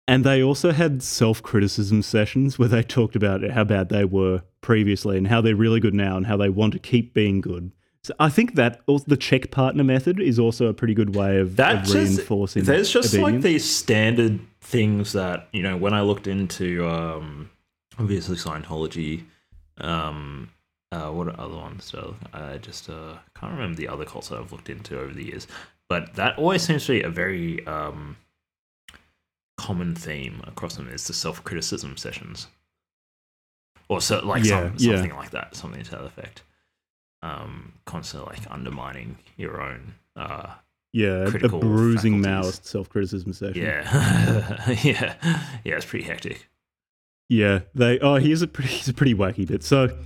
And they also had self criticism sessions where they talked about how bad they were previously and how they're really good now and how they want to keep being good. So I think that also the check partner method is also a pretty good way of, of just, reinforcing. there's just like these standard things that you know when I looked into um, obviously Scientology, um, uh, what are other ones? So I just uh, can't remember the other cults that I've looked into over the years, but that always seems to be a very um, common theme across them is the self criticism sessions, or so like Yeah, some, yeah. something like that, something to that effect. Um, constantly like undermining your own uh, yeah, a bruising faculties. Maoist self criticism session. Yeah, yeah, yeah. It's pretty hectic. Yeah, they. Oh, here's a pretty, here's a pretty wacky bit. So,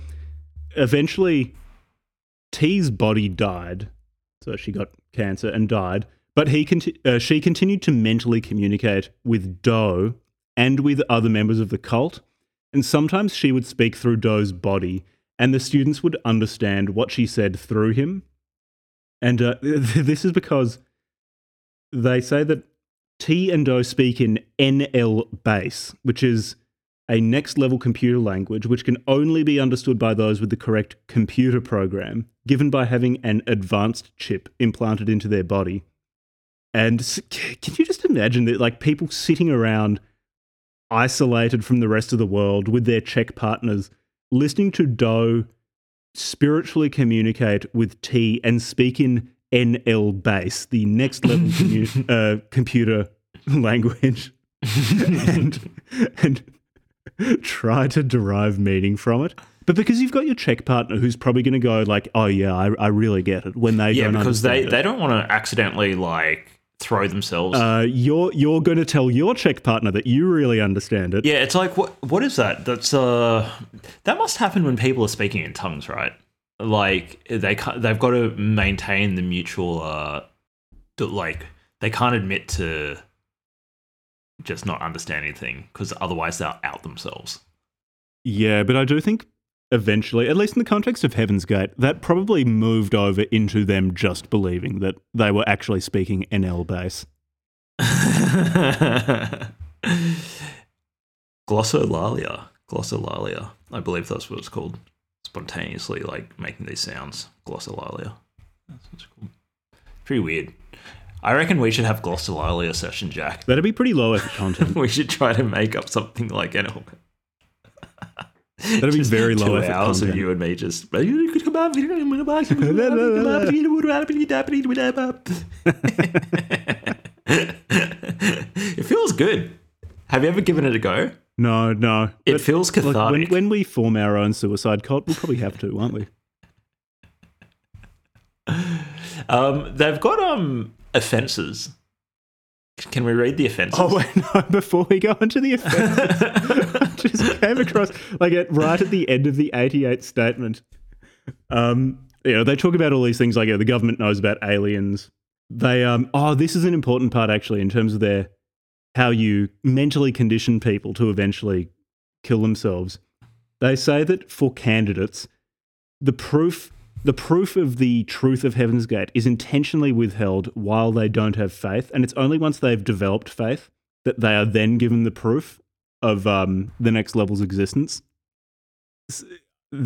eventually, Ti's body died. So she got cancer and died. But he conti- uh, she continued to mentally communicate with Do and with other members of the cult. And sometimes she would speak through Do's body, and the students would understand what she said through him. And uh, this is because they say that Ti and O speak in NL base, which is a next level computer language which can only be understood by those with the correct computer program, given by having an advanced chip implanted into their body. And can you just imagine that, like, people sitting around isolated from the rest of the world with their check partners, listening to Do spiritually communicate with Ti and speak in NL base, the next level commu- uh, computer language, and, and try to derive meaning from it. But because you've got your check partner who's probably going to go like, "Oh yeah, I, I really get it," when they Yeah, don't because they understand they don't want to accidentally like throw themselves. Uh, you're you're going to tell your check partner that you really understand it. yeah, it's like what what is that? That's uh that must happen when people are speaking in tongues, right? Like they they've got to maintain the mutual uh like they can't admit to just not understand anything because otherwise they'll out themselves. Yeah, but I do think eventually, at least in the context of Heaven's Gate, that probably moved over into them just believing that they were actually speaking NL base. Glossolalia. Glossolalia. I believe that's what it's called. Spontaneously, like making these sounds. Glossolalia. That's cool. Pretty weird. I reckon we should have glossolalia session, Jack. That'd be pretty low effort content. we should try to make up something like NL. That'd be very low two effort hours content. of you and me just. it feels good. Have you ever given it a go? No, no. It But, feels like, when, cathartic. when we form our own suicide cult, we'll probably have to, won't we? um, they've got um offences. Can we read the offences? Oh wait, no! Before we go into the offences, just came across like at right at the end of the eighty-eight statement. Um, you know, they talk about all these things like you know, the government knows about aliens. They um, oh, this is an important part actually in terms of their how you mentally condition people to eventually kill themselves. They say that for candidates, the proof the proof of the truth of Heaven's Gate is intentionally withheld while they don't have faith, and it's only once they've developed faith that they are then given the proof of um, the next level's existence.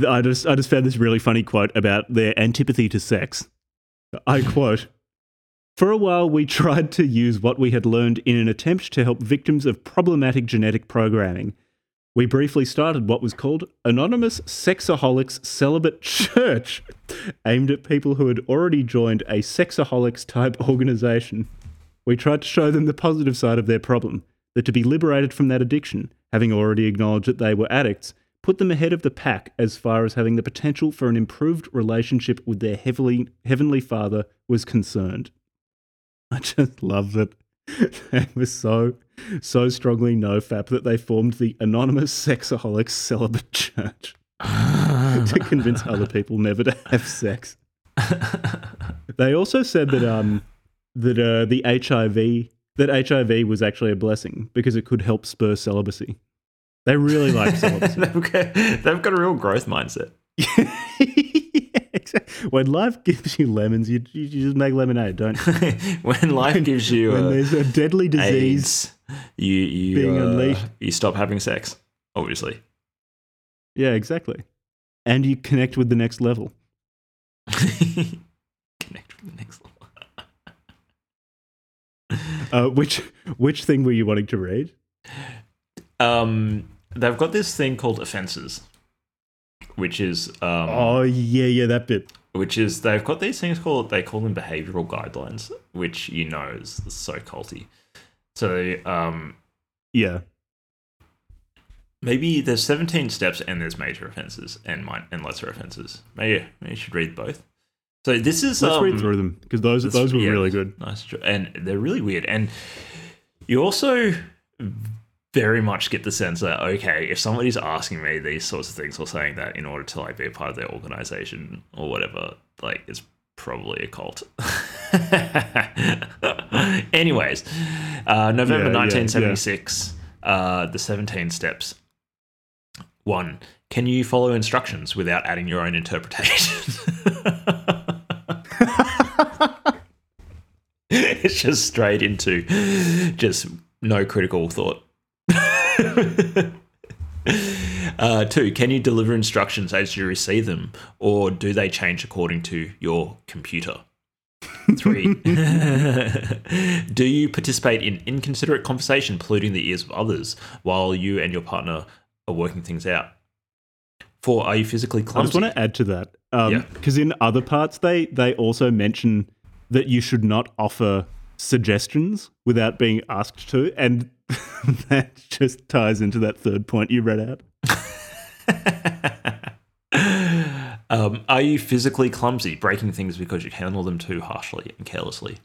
I just I just found this really funny quote about their antipathy to sex. I quote. For a while, we tried to use what we had learned in an attempt to help victims of problematic genetic programming. We briefly started what was called Anonymous Sexaholics Celibate Church, aimed at people who had already joined a sexaholics type organization. We tried to show them the positive side of their problem, that to be liberated from that addiction, having already acknowledged that they were addicts, put them ahead of the pack as far as having the potential for an improved relationship with their heavenly, heavenly Father was concerned. I just love that they were so, so strongly nofap that they formed the Anonymous Sexaholics Celibate Church to convince other people never to have sex. They also said that um that uh, the HIV that HIV was actually a blessing because it could help spur celibacy. They really like celibacy. they've, got, they've got a real growth mindset. Yeah, exactly. When life gives you lemons, you, you just make lemonade, don't you? when life gives you When uh, there's a deadly disease. AIDS, you you being uh, unleashed. you stop having sex. Obviously, Yeah, exactly. And you connect with the next level. connect with the next level. Uh, which which thing were you wanting to read? Um, they've got this thing called offenses, which is um, Oh yeah, yeah, that bit. which is they've got these things called they call them behavioral guidelines, which you know is so culty. So um, Yeah. maybe there's 17 steps and there's major offenses and min- and lesser offenses. Maybe, maybe you should read both. So this is Let's um, read through them because those those were yeah. really good. Nice, and they're really weird. And you also very much get the sense that okay, if somebody's asking me these sorts of things or saying that in order to like be a part of their organization or whatever, like it's probably a cult. Anyways, uh, November Yeah, yeah, 1976, Uh, the 17 steps. One, can you follow instructions without adding your own interpretation? it's just straight into just no critical thought. uh, two, can you deliver instructions as you receive them, or do they change according to your computer? Three, do you participate in inconsiderate conversation polluting the ears of others while you and your partner are working things out? Four, are you physically close? I just want to add to that Yeah. because in other parts they they also mention that you should not offer suggestions without being asked to, and that just ties into that third point you read out. um, are you physically clumsy, breaking things because you handle them too harshly and carelessly?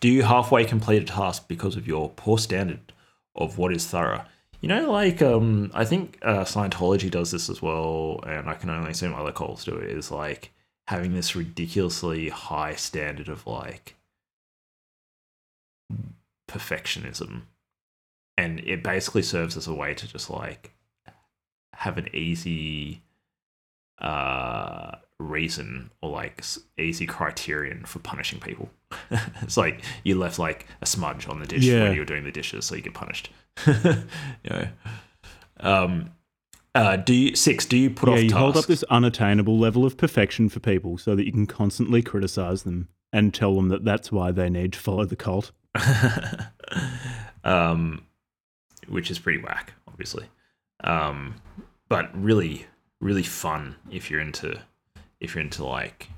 Do you halfway complete a task because of your poor standard of what is thorough? You know, like um, I think uh, Scientology does this as well, and I can only assume other cults do it. Is like having this ridiculously high standard of like perfectionism and it basically serves as a way to just like have an easy uh reason or like easy criterion for punishing people. it's like you left like a smudge on the dish Yeah. when you were doing the dishes, so you get punished. you know. Um, uh, do you six? Do you put yeah, off you tasks? hold up this unattainable level of perfection for people so that you can constantly criticize them and tell them that that's why they need to follow the cult. um, which is pretty whack, obviously. Um, but really, really fun if you're into if you're into like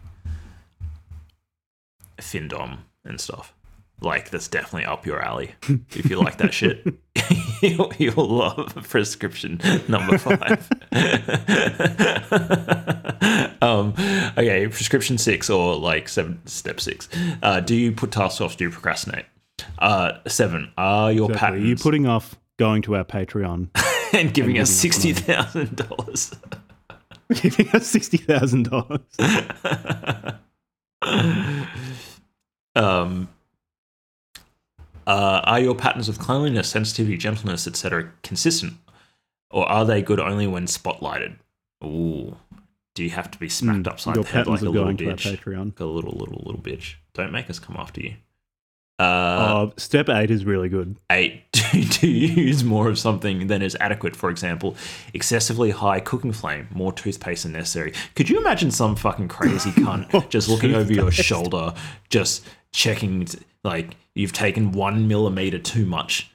findom and stuff. Like that's definitely up your alley. If you like that shit, you'll, you'll love prescription number five. um, okay, prescription six or like seven, step six. Uh, do you put tasks off? Do you procrastinate? Uh, seven. Are your Exactly. patterns You're putting off going to our Patreon, and giving us us sixty thousand dollars? giving us sixty thousand dollars. um, uh, are your patterns of cleanliness, sensitivity, gentleness, etc., consistent, or are they good only when spotlighted? Ooh, do you have to be smacked upside Hmm. Your the head like a little bitch? Patreon. Like a little, little, little bitch. Don't make us come after you. Uh, Uh, step eight is really good. eight. Do, do you use more of something than is adequate? For example, excessively high cooking flame, more toothpaste than necessary. Could you imagine some fucking crazy cunt just looking over your shoulder, just checking t- like you've taken one millimeter too much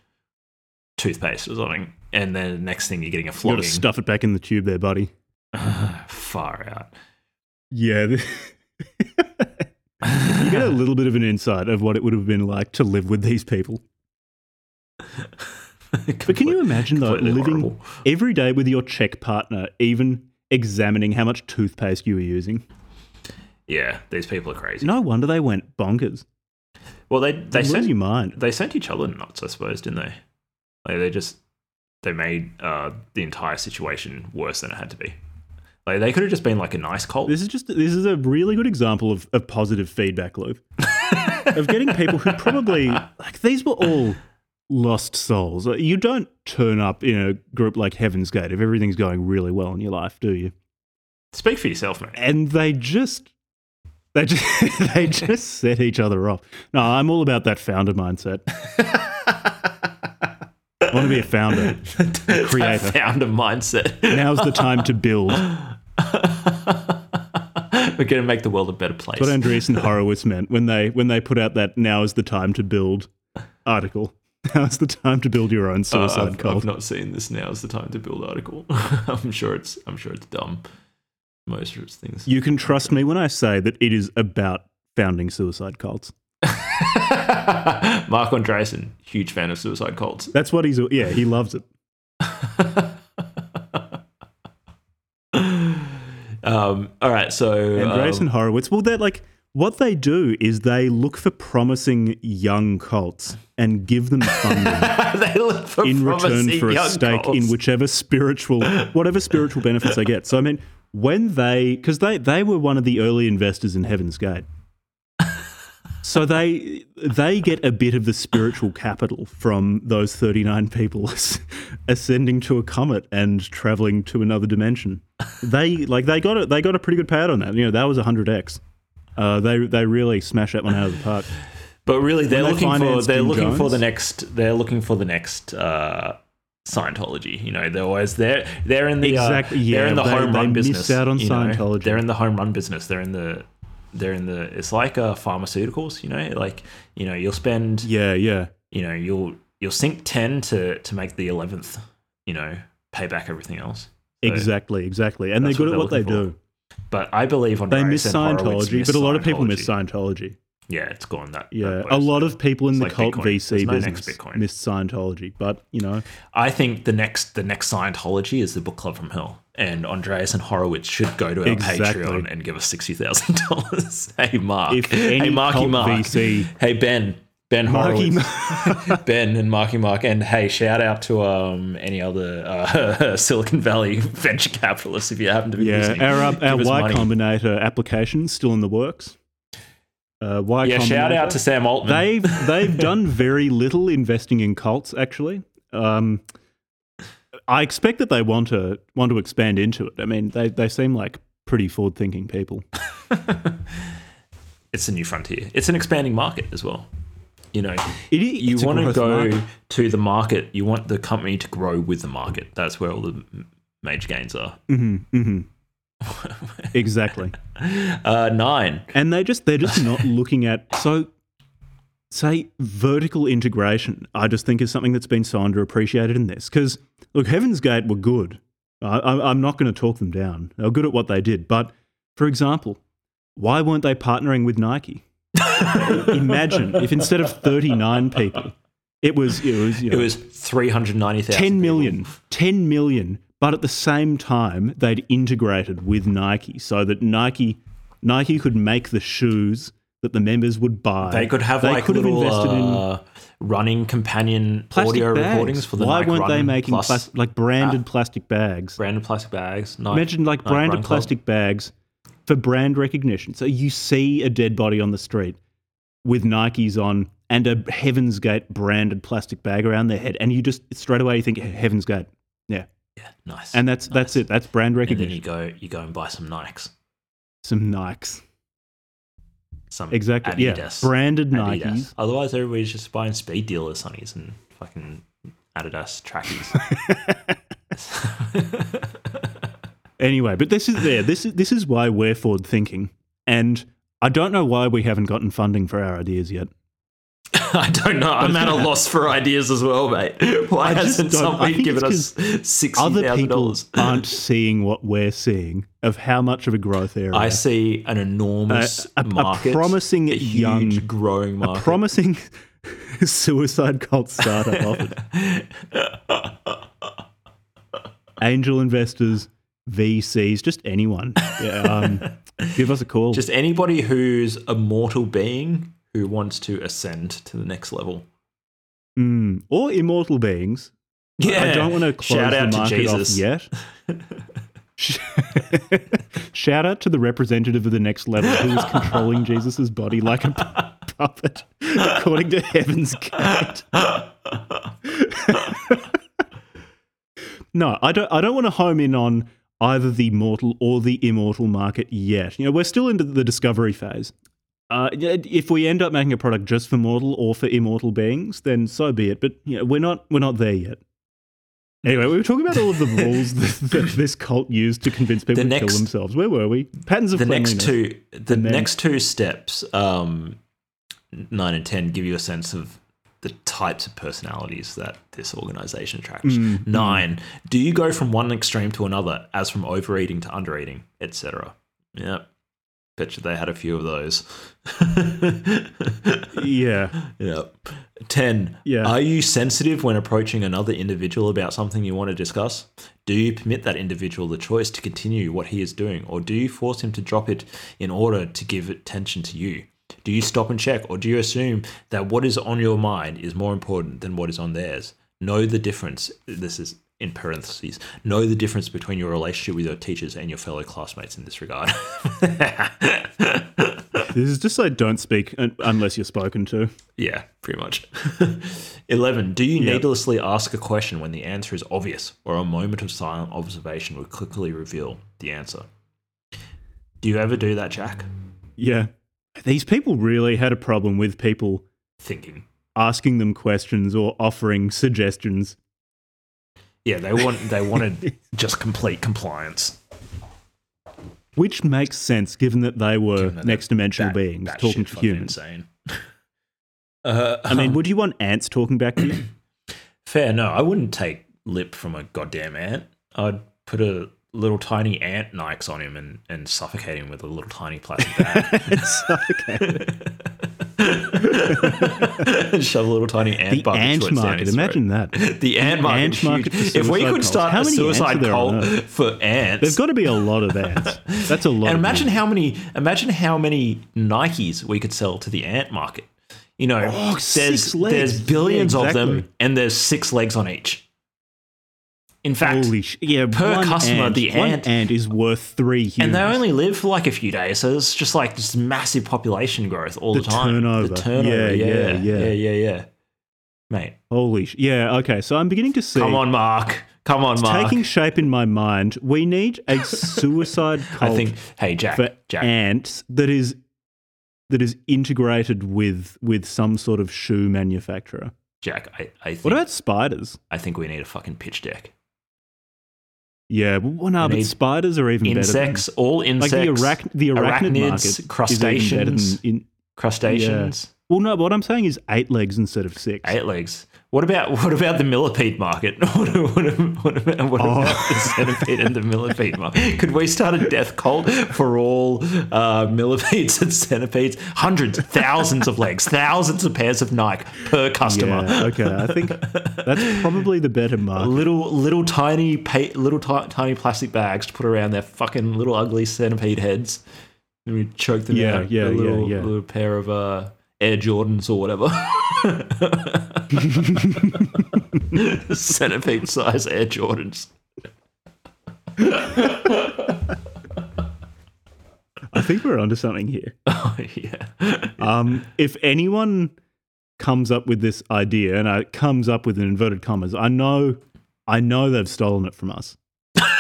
toothpaste or something, and then the next thing you're getting a You gotta stuff it back in the tube there, buddy. Far out. Yeah. the- you get a little bit of an insight of what it would have been like to live with these people. But can you imagine though living horrible. every day with your check partner, even examining how much toothpaste you were using? Yeah, these people are crazy. No wonder they went bonkers. Well, they they sent your mind. they sent each other nuts, I suppose, didn't they? Like they just they made uh, the entire situation worse than it had to be. Like they could have just been like a nice cult. This is just this is a really good example of, of positive feedback loop. of getting people who probably like these were all lost souls. You don't turn up in a group like Heaven's Gate if everything's going really well in your life, do you? Speak for yourself, man. and they just they just they just set each other off. No, I'm all about that founder mindset. I want to be a founder. creator. That found a mindset. Now's the time to build. We're going to make the world a better place. That's what Andreessen Horowitz meant when they when they put out that "Now is the time to build" article. Now is the time to build your own Uh, suicide I've, cult. I've not seen this. Now is the time to build article. I'm sure it's. I'm sure it's dumb. Most of its things. You can trust me when I say that it is about founding suicide cults. Marc Andreessen, huge fan of suicide cults. That's what he's. Yeah, he loves it. Um, all right, so Andreessen um, Horowitz. Well, they're like what they do is they look for promising young cults and give them funding they look for in return for a stake in whichever spiritual, whatever spiritual benefits they get. So I mean, when they, because they they were one of the early investors in Heaven's Gate. So they they get a bit of the spiritual capital from those 39 people ascending to a comet and traveling to another dimension. They like they got it they got a pretty good payout on that. You know, that was 100x. Uh, they they really smashed that one out of the park. But really, they're they looking for they're Jim looking for the next they're looking for the next uh, Scientology. You know, they're always they're they're in the uh, Exactly, yeah, they're in the they- home they run business. out on you know? Scientology. They're in the home run business. They're in the they're in the it's like uh, pharmaceuticals. You know, like you know you'll spend Yeah, yeah. you know you'll you'll sink ten to to make the eleventh. You know, pay back everything else. So- Exactly, exactly. And they're good what at what they're do. But I believe on They miss Scientology, but a lot of people miss Scientology. Yeah, it's gone that. Yeah, that a lot of people in It's the like cult Bitcoin. VC There's no next business Bitcoin. miss Scientology, but you know, I think the next the next Scientology is the Book Club from Hell, and Andreessen Horowitz should go to our Exactly. Patreon and give us sixty thousand dollars. Hey Mark, If hey Marky Mark, VC hey Ben, Ben Horowitz, Ben and Marky Mark, and hey, shout out to um any other uh, Silicon Valley venture capitalists if you happen to be yeah, listening. our uh, our Y money. Combinator application still in the works. Uh, y Yeah, shout out to Sam Altman. They've they've done very little investing in cults actually. Um, I expect that they want to want to expand into it. I mean, they they seem like pretty forward thinking people. It's a new frontier. It's an expanding market as well. You know, It you want to go market. to the market. You want the company to grow with the market. That's where all the major gains are. Mm-hmm, exactly. Uh, nine. and they just they're just not looking at so say vertical integration i just think is something that's been so underappreciated in this because look heaven's gate were good I, i'm not going to talk them down they were good at what they did but for example why weren't they partnering with nike imagine if instead of 39 people it was it was, you It was three hundred ninety thousand. 10 million 10 million but at the same time they'd integrated with nike so that nike nike could make the shoes that the members would buy They could have They like could have little invested in uh, running companion audio bags. recordings for the why Nike weren't they making Plus like branded plastic bags branded plastic bags? Nike, imagine like Nike branded Run Club. plastic bags for brand recognition so you see a dead body on the street with nikes on and a heaven's gate branded plastic bag around their head and you just straight away you think heaven's gate yeah Yeah, nice. and that's that's it that's brand And then you go, you go and buy some Nikes, some nikes some Exactly. Adidas, Yeah. Branded Adidas. Nikes. Otherwise, everybody's just buying speed dealer sunnies and fucking Adidas trackies. Anyway, but this is there. This is this is why we're forward thinking, and I don't know why we haven't gotten funding for our ideas yet. I don't know. I'm at a loss for ideas as well, mate. Why I hasn't somebody think given us sixty Other people aren't seeing what we're seeing of how much of a growth area. I see an enormous A- a- a market, promising a huge young- growing a market. promising suicide cult startup. Angel investors, VCs, just anyone. Yeah, um, give us a call. Just anybody who's a mortal being who wants to ascend to the next level. Mm, or immortal beings. Yeah, I don't want to close shout the out market Jesus. off yet. Shout out to the representative of the next level who is controlling Jesus' body like a puppet, according to Heaven's Gate. no, I don't. I don't want to home in on either the mortal or the immortal market yet. You know, we're still into the discovery phase. Uh, if we end up making a product just for mortal or for immortal beings, then so be it. But you know, we're not. We're not there yet. Anyway, we were talking about all of the rules that, that this cult used to convince people The to next- kill themselves. Where were we? Patterns of the next two the then- next two steps um nine and ten give you a sense of the types of personalities that this organization attracts Mm, nine do you go from one extreme to another as from overeating to undereating etc yep bet you they had a few of those Yeah. Yep. 10. Yeah. Are you sensitive when approaching another individual about something you want to discuss? Do you permit that individual the choice to continue what he is doing, or do you force him to drop it in order to give attention to you? Do you stop and check, or do you assume that what is on your mind is more important than what is on theirs? Know the difference. This is in parentheses. Know the difference between your relationship with your teachers and your fellow classmates in this regard. This is just like don't speak unless you're spoken to. Yeah, pretty much. 11. Do you Yeah. needlessly ask a question when the answer is obvious, or a moment of silent observation would quickly reveal the answer? Do you ever do that, Jack? Yeah. These people really had a problem with people Thinking. asking them questions or offering suggestions. Yeah, they want they wanted just complete compliance. Which makes sense given that they were that next dimensional That- beings that talking to humans. Insane. Uh, I mean, would you want ants talking back to you? fair. No, I wouldn't take lip from a goddamn ant. I'd put a little tiny ant Nikes on him and, and suffocate him with a little tiny plastic bag. okay. Shove a little tiny ant The bucket ant market. Imagine that. The ant market. ant market If we could start How a many ants are suicide cult for ants, There's got to be a lot of ants. That's a lot. and imagine ants. how many imagine how many Nikes we could sell to the ant market. You know, Oh, there's there's billions Yeah, of them, and there's six legs on each. In fact, Holy sh- yeah, per customer, ant, the ant- ant is worth three humans. and they only live for like a few days, so it's just like this massive population growth all the, The time. turnover. The turnover, Yeah, yeah, yeah, yeah, yeah. yeah, mate. Holy sh- yeah. Okay, so I'm beginning to see. Come on, Mark. Come on, Mark. Taking shape in my mind, we need a suicide I think. Hey, Jack. for Jack. ants that is that is integrated with with some sort of shoe manufacturer. Jack. I, I think. What about spiders? I think we need a fucking pitch deck. Yeah, well, no, but spiders are even Insects. All better. Than, insects. like the, arach- the arachnid arachnids, market is even better crustaceans. in, crustaceans. well, no, but what I'm saying is eight legs instead of six. Eight legs. What about what about the millipede market? What, what, what about, what Oh. about the centipede and the millipede market? Could we start a death cult for all uh, millipedes and centipedes? Hundreds, thousands of legs, thousands of pairs of Nike per customer. Yeah, okay. I think that's probably the better market. Little little tiny pa- little ti- tiny plastic bags to put around their fucking little ugly centipede heads. And we choke them Yeah, out. yeah, a yeah, little, yeah. little pair of uh, Air Jordans or whatever. Centipede size Air Jordans. I think we're onto something here. Oh yeah. Um, if anyone comes up with this idea, and it comes up with an inverted commas, I know, I know they've stolen it from us.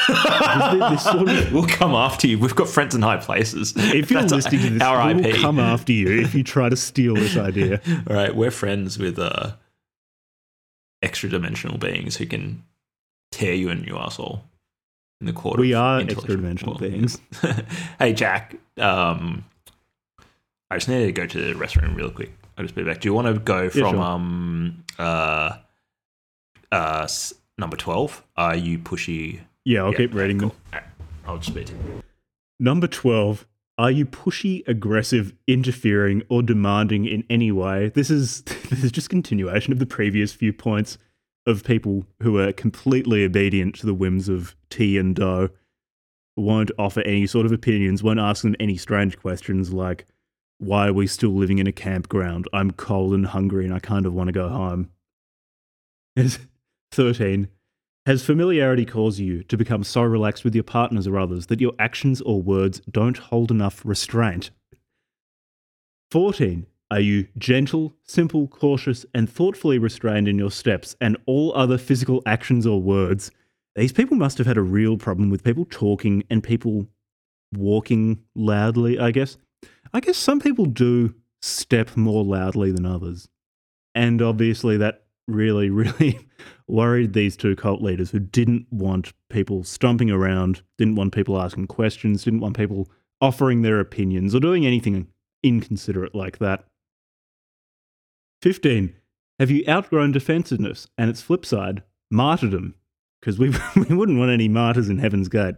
Sort of- We'll come after you. We've got friends in high places. if you're That's listening to this, our we IP. come after you if you try to steal this idea. All right, we're friends with uh, extra dimensional beings who can tear you in your asshole in the court. We are extra-dimensional well, beings. hey Jack, um, I just need to go to the restroom real quick. I'll just be back. Do you want to go from sure. um uh uh number twelve? Are you pushy? Yeah, I'll Yeah, keep reading them. cool. Alright, I'll just be. Number 12. Are you pushy, aggressive, interfering, or demanding in any way? This is this is just continuation of the previous few points of people who are completely obedient to the whims of Ti and Do, won't offer any sort of opinions, won't ask them any strange questions like, why are we still living in a campground? I'm cold and hungry and I kind of want to go home. Is 13. Has familiarity caused you to become so relaxed with your partners or others that your actions or words don't hold enough restraint? 14. Are you gentle, simple, cautious, and thoughtfully restrained in your steps and all other physical actions or words? These people must have had a real problem with people talking and people walking loudly, I guess. I guess some people do step more loudly than others. And obviously, that really, really worried these two cult leaders who didn't want people stomping around, didn't want people asking questions, didn't want people offering their opinions or doing anything inconsiderate like that. 15. Have you outgrown defensiveness and its flip side, martyrdom? Because we, we wouldn't want any martyrs in Heaven's Gate.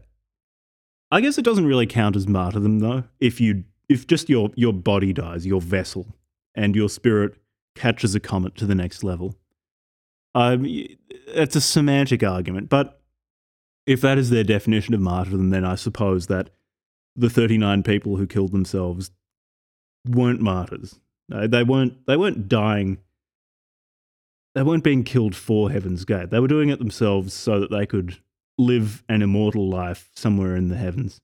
I guess it doesn't really count as martyrdom though, if you if just your your body dies, your vessel, and your spirit catches a comet to the next level. Um, it's a semantic argument, but if that is their definition of martyrdom, then I suppose that the 39 people who killed themselves weren't martyrs. No, they weren't. They weren't dying. They weren't being killed for Heaven's Gate. They were doing it themselves so that they could live an immortal life somewhere in the heavens.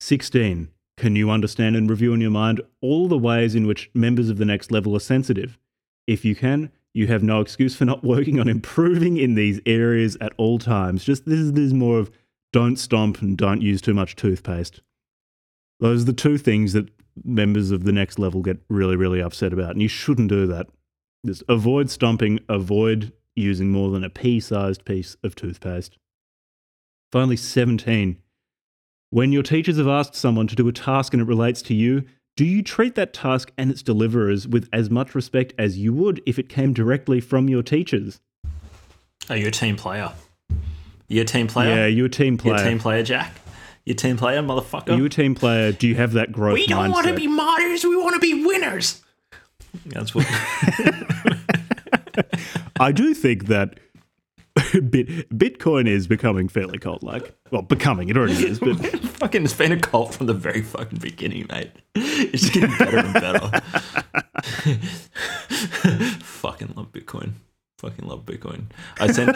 16. Can you understand and review in your mind all the ways in which members of the next level are sensitive? If you can, you have no excuse for not working on improving in these areas at all times. Just this is, this is more of don't stomp and don't use too much toothpaste. Those are the two things that members of the next level get really, really upset about, and you shouldn't do that. Just avoid stomping, avoid using more than a pea sized piece of toothpaste. Finally, 17. When your teachers have asked someone to do a task and it relates to you, do you treat that task and its deliverers with as much respect as you would if it came directly from your teachers? Oh, Are you a team player? You a team player? Yeah, you're a team player. You player. a team player, Jack? You a team player, motherfucker? Are you a team player? Do you have that growth we don't mindset? want to be martyrs. We want to be winners. That's what. I do think that Bit- Bitcoin is becoming fairly cult like. Well, becoming, it already is, but fucking, it's been a cult from the very fucking beginning, mate. It's just getting better and better. fucking love Bitcoin. Fucking love Bitcoin. I sent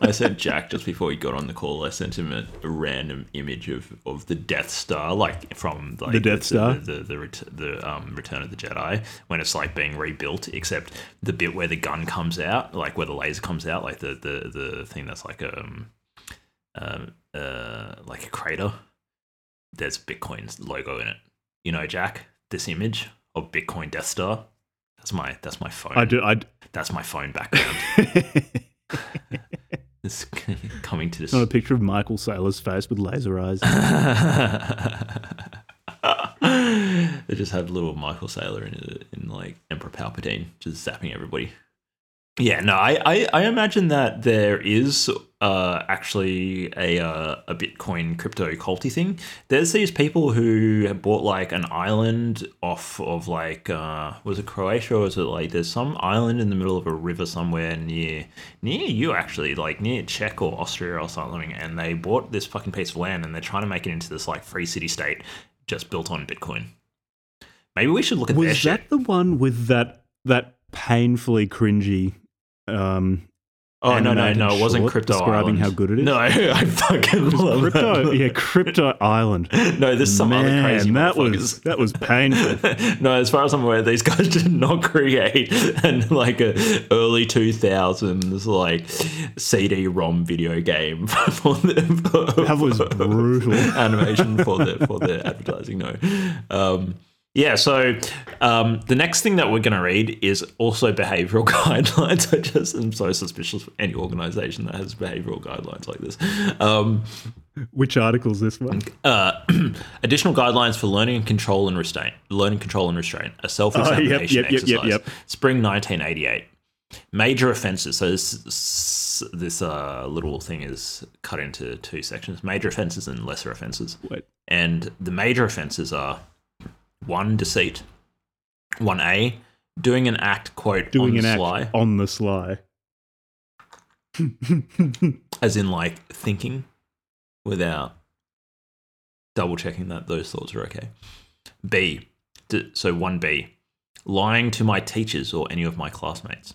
I sent Jack just before he got on the call. I sent him a, a random image of, of the Death Star, like from like The Death Star? the the, the, ret- the um, Return of the Jedi, when it's like being rebuilt, except the bit where the gun comes out, like where the laser comes out, like the the, the thing that's like um um uh like a crater. There's Bitcoin's logo in it. You know, Jack, this image of Bitcoin Death Star. That's my that's my phone. I do. I. That's my phone background. it's coming to this. Not a picture of Michael Saylor's face with laser eyes. they just have little Michael Saylor in it, in like Emperor Palpatine, just zapping everybody. Yeah, no, I, I, I imagine that there is uh, actually a uh, a Bitcoin crypto culty thing. There's these people who have bought like an island off of like uh, was it Croatia or was it like there's some island in the middle of a river somewhere near near you actually like near Czech or Austria or something, and they bought this fucking piece of land and they're trying to make it into this like free city state just built on Bitcoin. Maybe we should look at Was shit. that the one with that that painfully cringy? Um, Oh no no no! It wasn't crypto describing Island. how good it is? No, I fucking love crypto, that. yeah, crypto island. No, there's some Man, other crazy that was that was painful. no, as far as I'm aware, these guys did not create an like a early 2000s like CD-ROM video game for the for, That was brutal. animation for the for the advertising. No, um, yeah. So um, the next thing that we're going to read is also behavioral guidelines. I just am so suspicious of any organization that has behavioral guidelines like this. Um, Which article's this one? uh, additional guidelines for learning and control and restraint. Learning control and restraint. A self-examination Oh, yep, yep, yep, exercise. yep, yep. Spring 1988. Major offences. So this this uh, little thing is cut into two sections: major offences and lesser offences. Wait, And the major offences are one deceit, one A doing an act quote doing on an the act sly, on the sly. as in like thinking without double checking that those thoughts are okay. B, d- so 1B, lying to my teachers or any of my classmates.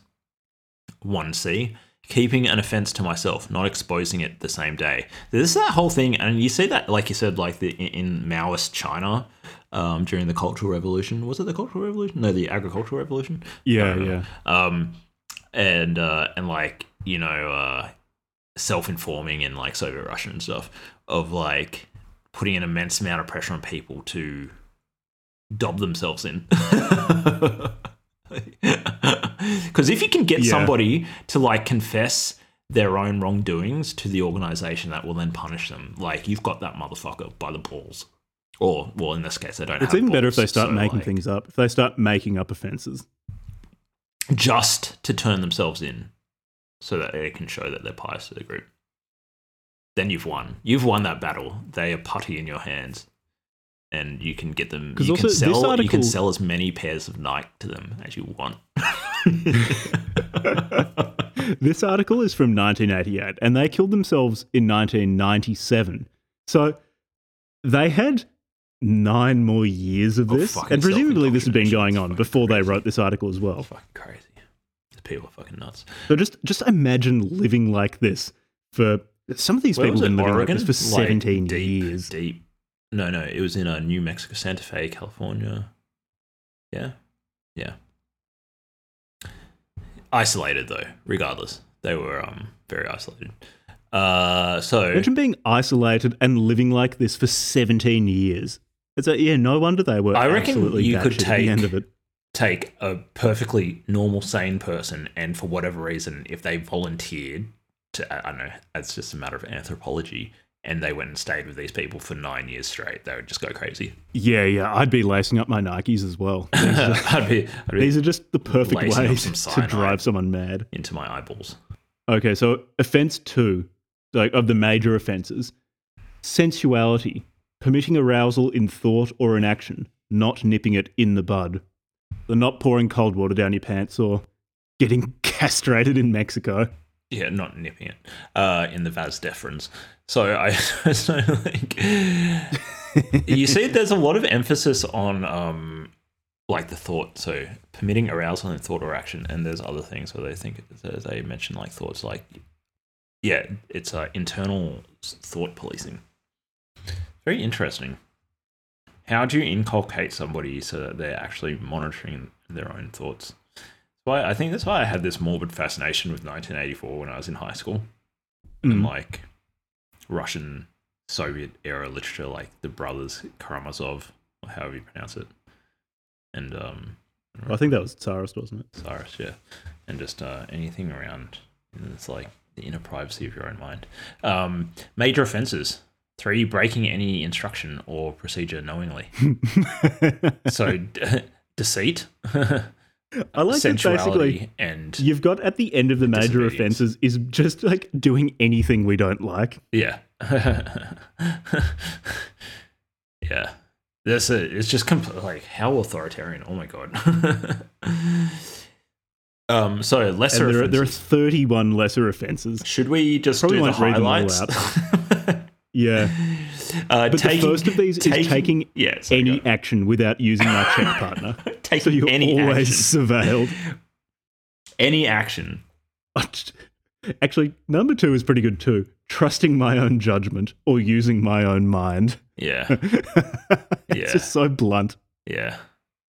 1C, keeping an offense to myself, not exposing it the same day. This is that whole thing, and you see that, like you said, like the, in Maoist China um, during the Cultural Revolution. Was it the Cultural Revolution? No, the Agricultural Revolution Yeah, yeah. um, and uh, and like you know, uh, self-informing in like Soviet Russia and stuff of like putting an immense amount of pressure on people to dob themselves in. Because if you can get Yeah. somebody to like confess their own wrongdoings to the organization that will then punish them, like you've got that motherfucker by the balls. Or, well, in this case, they don't. It's even better if they start so, making like, things up. If they start making up offences. just to turn themselves in so that they can show that they're pious to the group. Then you've won. You've won that battle. They are putty in your hands. And you can get them. you can sell you can sell as many pairs of Nike to them as you want. this article is from 1988, and they killed themselves in 1997. So they had nine more years of Oh, this, and presumably this has been going on before they wrote this article as well. fucking crazy. These people are fucking nuts. So just just imagine living like this for some of these Where people have been living Oregon? like this for Like, 17 deep, years. Deep. No, no, it was in uh, New Mexico, Santa Fe, California. Yeah, yeah. Isolated though, regardless, they were um very isolated. Uh, so Imagine being isolated and living like this for 17 years. It's a, yeah, no wonder they were I reckon absolutely you could take- the end of it. take a perfectly normal, sane person, and for whatever reason, if they volunteered to, I don't know, it's just a matter of anthropology, and they went and stayed with these people for nine years straight, they would just go crazy. Yeah, yeah, I'd be lacing up my Nikes as well. These are, I'd be, I'd be these are just the perfect ways to drive someone mad. into my eyeballs. Okay, so offense two, like of the major offenses, sensuality, permitting arousal in thought or in action, not nipping it in the bud, the not pouring cold water down your pants or getting castrated in Mexico. Yeah, not nipping it uh, in the vas deferens. So I so like you see, there's a lot of emphasis on um, like the thought. So permitting arousal in thought or action, and there's other things where they think they mention like thoughts like yeah, it's uh, internal thought policing. Very interesting. How do you inculcate somebody so that they're actually monitoring their own thoughts? So I, I think that's why I had this morbid fascination with 1984 when I was in high school, and Mm. like Russian Soviet era literature, like the brothers Karamazov, or however you pronounce it, and um, I think that was Tsarist, wasn't it? Cyrus, yeah, and just uh, anything around. It's like the inner privacy of your own mind. Um, major offenses: three, breaking any instruction or procedure knowingly. so, d- deceit, I like that basically and you've got at the end of the major offences is just like doing anything we don't like. yeah, yeah. That's it. It's just compl- like how authoritarian. Oh my god. um. So lesser there are, there are 31 lesser offences. Should we just Probably do the won't read them all highlights? Yeah. uh, But the first of these is taking yeah, sorry, Any action without using my check partner. taking So you're any always action. surveilled. Any action. Actually, number two is pretty good too. Trusting my own judgment or using my own mind. Yeah, it's Yeah. just so blunt. yeah.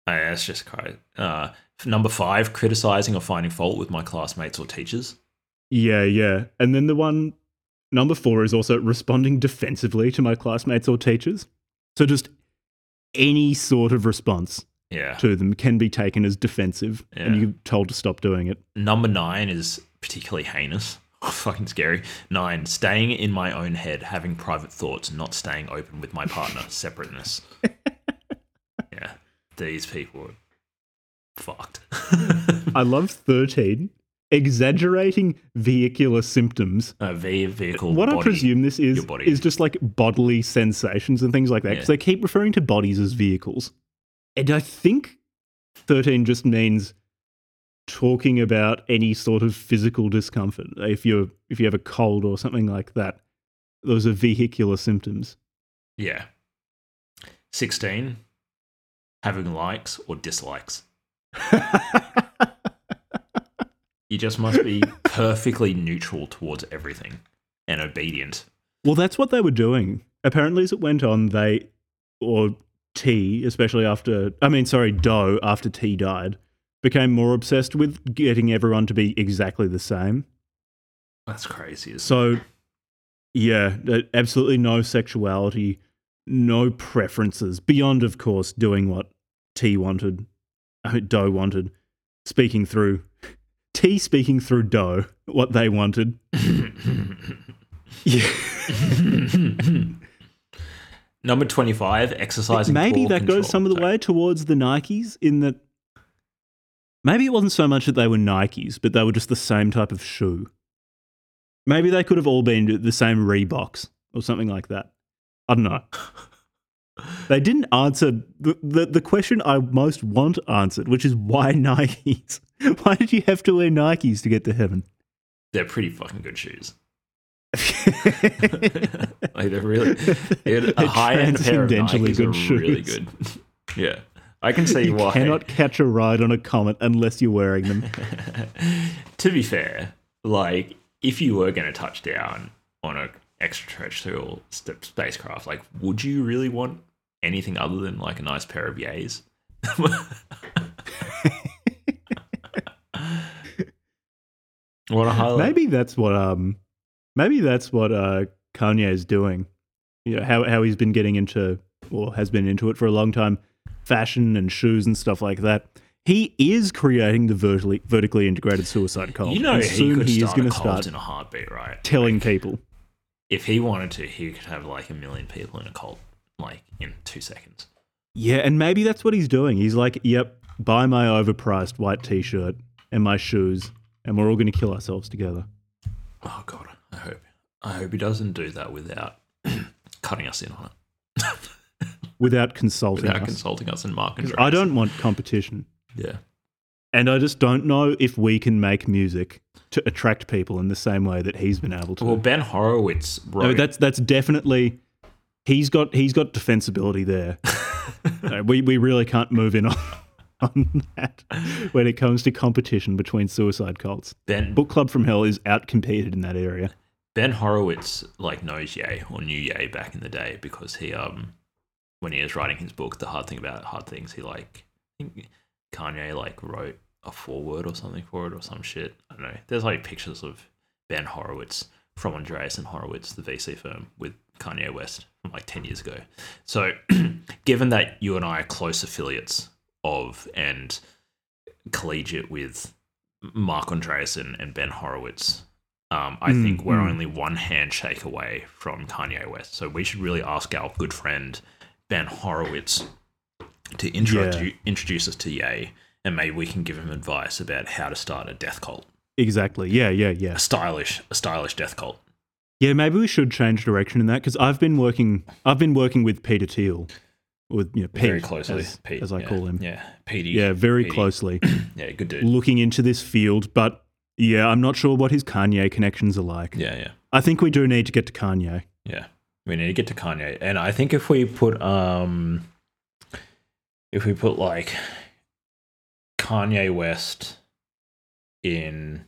Uh, that's just quite. Uh, number five, criticizing or finding fault with my classmates or teachers. Yeah, yeah. And then the one, number four, is also responding defensively to my classmates or teachers. So just any sort of response Yeah. to them can be taken as defensive and you're told to stop doing it. Number nine is particularly heinous. Oh, fucking scary. Nine, staying in my own head, having private thoughts, not staying open with my partner, separateness. yeah. These people are fucked. I love 13. Exaggerating vehicular symptoms. A v- vehicle. what I presume this is is just like bodily sensations and things like that because Yeah. they keep referring to bodies as vehicles. And I think 13 just means talking about any sort of physical discomfort. If you're if you have a cold or something like that, those are vehicular symptoms. Yeah. 16, having likes or dislikes. You just must be perfectly neutral towards everything and obedient. Well, that's what they were doing. Apparently, as it went on, they, or Ti, especially after, I mean, sorry, Do, after Ti died, became more obsessed with getting everyone to be exactly the same. That's crazy. isn't it? So, yeah, absolutely no sexuality, no preferences, beyond, of course, doing what Ti wanted, Do wanted, speaking through, Ti speaking through Do, what they wanted. Yeah. Number 25, exercising. maybe that goes some of the way towards the Nikes in that maybe it wasn't so much that they were Nikes, but they were just the same type of shoe. Maybe they could have all been the same Reeboks or something like that. I don't know. They didn't answer the, the, the question I most want answered, which is why Nikes? Why did you have to wear Nikes to get to heaven? They're pretty fucking good shoes. like they're really they're a high end pair of Nikes good are really good. yeah, I can see why. you why. cannot catch a ride on a comet unless you're wearing them. to be fair, like if you were going to touch down on a extraterrestrial st- spacecraft, like would you really want anything other than like a nice pair of yays? What a highlight! Maybe that's what um maybe that's what uh Kanye is doing. You know, how how he's been getting into or has been into it for a long time, fashion and shoes and stuff like that. He is creating the vertically vertically integrated suicide cult. You know, and he soon could he is going to start in a heartbeat, right? telling people. If he wanted to, he could have like a million people in a cult, like in two seconds. Yeah, and maybe that's what he's doing. He's like, "Yep, buy my overpriced white t-shirt and my shoes, and we're all going to kill ourselves together." Oh god, I hope, I hope he doesn't do that without cutting us in on it, Without consulting without us. consulting us and Mark and I don't want competition. Yeah, And I just don't know if we can make music to attract people in the same way that he's been able to. well, Ben Horowitz No, wrote. that's that's definitely he's got he's got defensibility there. No, we we really can't move in on. on that when it comes to competition between suicide cults. Ben Book Club from Hell is outcompeted in that area. Ben Horowitz like knows Ye or knew Ye back in the day because he um when he was writing his book, The Hard Thing About Hard Things, he like I think Kanye like wrote a foreword or something for it or some shit. I don't know. There's like pictures of Ben Horowitz from Andreessen Horowitz, the VC firm, with Kanye West from like 10 years ago. So, given that you and I are close affiliates of and collegiate with Marc Andreessen and Ben Horowitz, um, I Mm, think we're mm. only one handshake away from Kanye West. So, we should really ask our good friend Ben Horowitz to introdu- introduce us to Ye, and maybe we can give him advice about how to start a death cult, Exactly. Yeah, yeah, yeah. a stylish, a stylish death cult. Yeah, maybe we should change direction in that because I've been working. I've been working with Peter Thiel, with you know, Pete, Very closely, as, Pete, as I yeah. call him. Yeah, Petey. Yeah, very Petey. closely Yeah, good dude. looking into this field. But yeah, I'm not sure what his Kanye connections are like. Yeah, yeah, I think we do need to get to Kanye. yeah. We need to get to Kanye, and I think if we put um, if we put like Kanye West in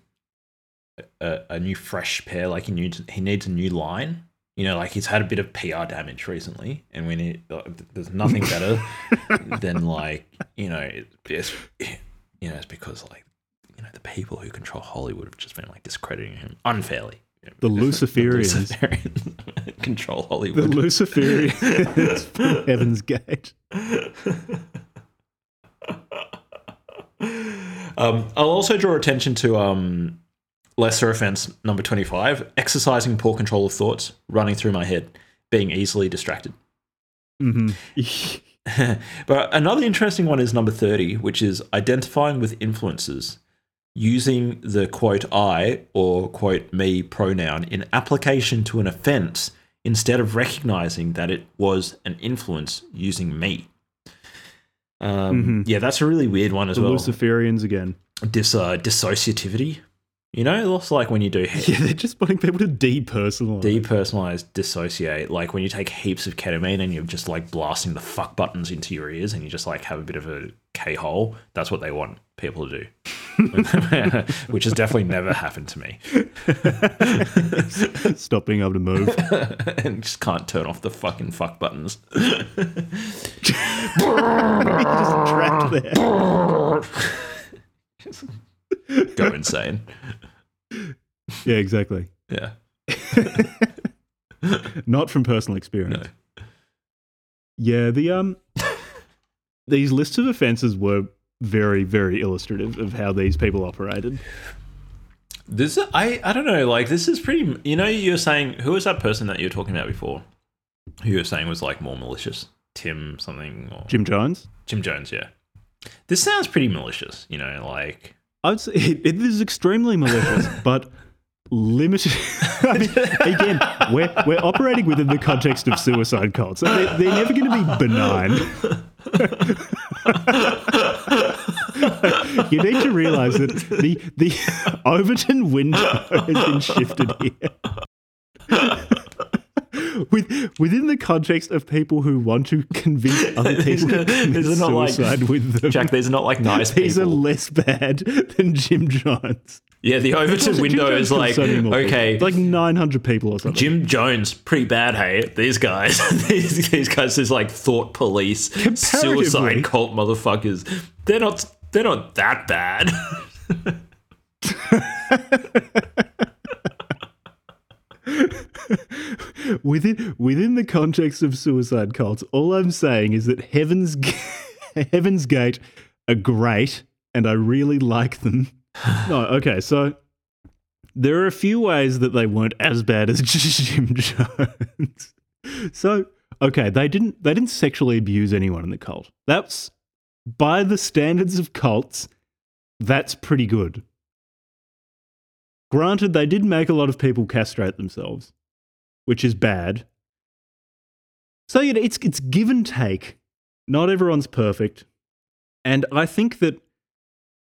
a, a new fresh pair, like he needs he needs a new line. You know, like he's had a bit of PR damage recently, and we need. There's nothing better than like you know, it's, you know, it's because like you know the people who control Hollywood have just been like discrediting him unfairly. The Luciferians. Luciferians control Hollywood. The. Luciferians from Heaven's Gate. Um, I'll also draw attention to um, lesser offense number 25 exercising poor control of thoughts running through my head, being easily distracted. hmm but another interesting one is number 30, which is identifying with influences using the quote I or quote me pronoun in application to an offense instead of recognizing that it was an influence using me. Um, Mhm. Yeah, that's a really weird one as the well. Luciferians again. Dis, uh, dissociativity. You know, it's like when you do Yeah, they're just wanting people to depersonalize. depersonalize, dissociate. Like when you take heaps of ketamine and you're just like blasting the fuck buttons into your ears and you just like have a bit of a K hole. That's what they want people to do. Which has definitely never happened to me. Stop being able to move. and just can't turn off the fucking fuck buttons. just trapped there. Go insane. Yeah, exactly. Yeah. Not from personal experience. No. Yeah, the um these lists of offences were very, very illustrative of how these people operated. This I I don't know. Like this is pretty. You know, you're saying who was that person that you were talking about before? Who you were saying was like more malicious? Tim something or Jim Jones? Jim Jones? Yeah. This sounds pretty malicious. You know, like I'd say it, it is extremely malicious, but limited. I mean, again, we're, we're operating within the context of suicide cults. So they're, they're never going to be benign. you need to realize that the, the Overton window has been shifted here. With, within the context of people who want to convince other people to commit These are not like- suicide with them. Jack. These are not like nice people. These are less bad than Jim Jones. yeah, the Overton window is like okay. like 900 people or something. Jim Jones, pretty bad, hey? These guys, these, these guys, is like thought police, suicide cult motherfuckers. They're not, they're not that bad. within within the context of suicide cults, all I'm saying is that Heaven's Heaven's Gate are great, and I really like them. no, okay, so there are a few ways that they weren't as bad as Jim Jones. so, okay, they didn't they didn't sexually abuse anyone in the cult. That's by the standards of cults, that's pretty good. Granted, they did make a lot of people castrate themselves, which is bad. So you know, it's it's give and take. Not everyone's perfect, and I think that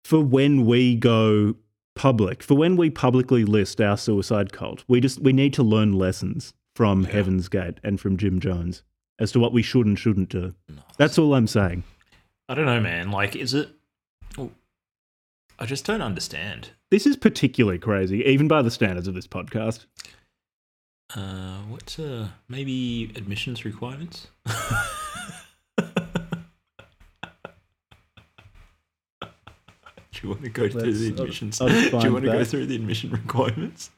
for when we go public, for when we publicly list our suicide cult, we just we need to learn lessons from Yeah. Heaven's Gate and from Jim Jones as to what we should and shouldn't do. That's all I'm saying. I don't know, man. Like, is it? I just don't understand. This is particularly crazy, even by the standards of this podcast. Uh, what's uh maybe admissions requirements? Do you want to go through Let's- the I'll- admissions? I'll Do you want to go through the admission requirements?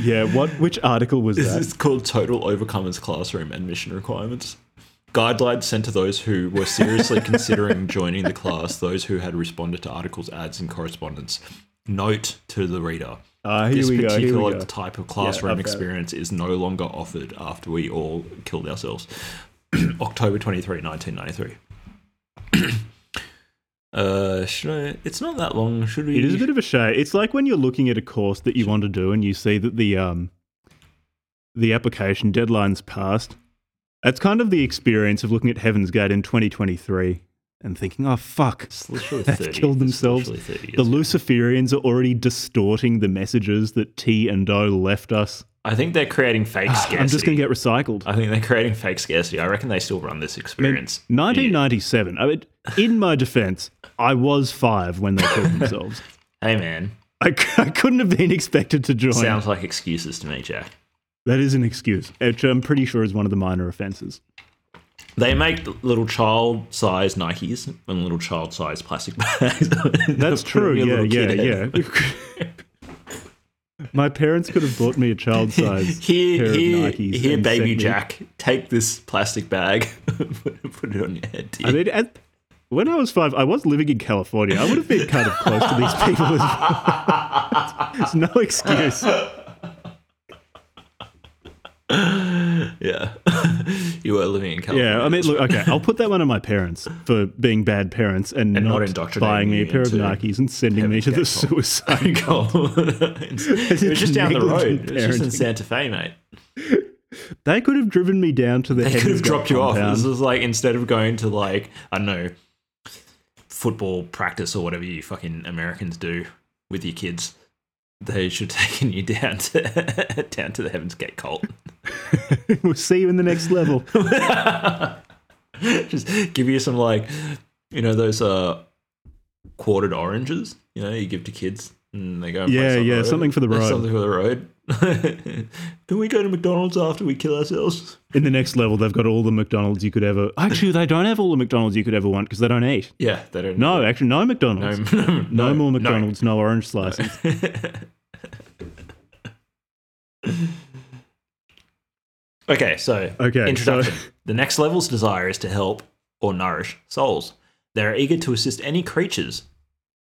Yeah, what? Which article was This that? is called Total Overcomers Classroom Admission Requirements. Guidelines sent to those who were seriously considering joining the class, those who had responded to articles, ads, and correspondence. Note to the reader. Here this we go. Here particular go. type of classroom it. experience is no longer offered after we all killed ourselves. October 23, 1993. uh, should I? It's not that long. Should we? It is a bit of a shame. It's like when you're looking at a course that you want to do and you see that the um the application deadline's passed. That's kind of the experience of looking at Heaven's Gate in 2023 and thinking, "Oh fuck, They've killed themselves. the. Luciferians are already distorting the messages that Ti and O left us. I think they're creating fake scarcity. I'm just going to get recycled." I think they're creating fake scarcity. I reckon they still run this I mean, experience. 1997. I mean, in my defense, I was five when they killed themselves. Hey man, I, c- I couldn't have been expected to join. sounds like excuses to me, Jack. That is an excuse, which I'm pretty sure is one of the minor offences. They make little child-sized Nikes and little child-sized plastic bags. That's true. Yeah, yeah, yeah. My parents could have bought me a child size Here, pair here, of Nikes. here, baby sent me- Jack. Take this plastic bag, put it on your head. I mean, at, when I was five, I was living in California. I would have been kind of close to these people. As There's no excuse. Yeah, you were living in California. Yeah, I mean, look, okay, I'll put that one on my parents for being bad parents and, And not not, indoctrinating buying me a pair of Nikes and sending me to the suicide. it was just down the road. It was just in. Santa Fe, mate. They could have driven me down to the. They could have dropped you off. This was like instead of going to like I don't know football practice or whatever you fucking Americans do with your kids. They should have taken you down to down to the Heaven's Gate cult. we'll see you in the next level. Just give you some like you know those uh quartered oranges. You know you give to kids and they go. Yeah, yeah, something for the road. Something for the road. Can we go to McDonald's after we kill ourselves? In the next level, they've got all the McDonald's you could ever. Actually, they don't have all the McDonald's you could ever want because they don't eat. Yeah, they don't. No, actually, no McDonald's. no, No, no, more no. McDonald's, no, orange slices. Okay, so Okay, introduction. so- The next level's desire is to help or nourish souls. They are eager to assist any creatures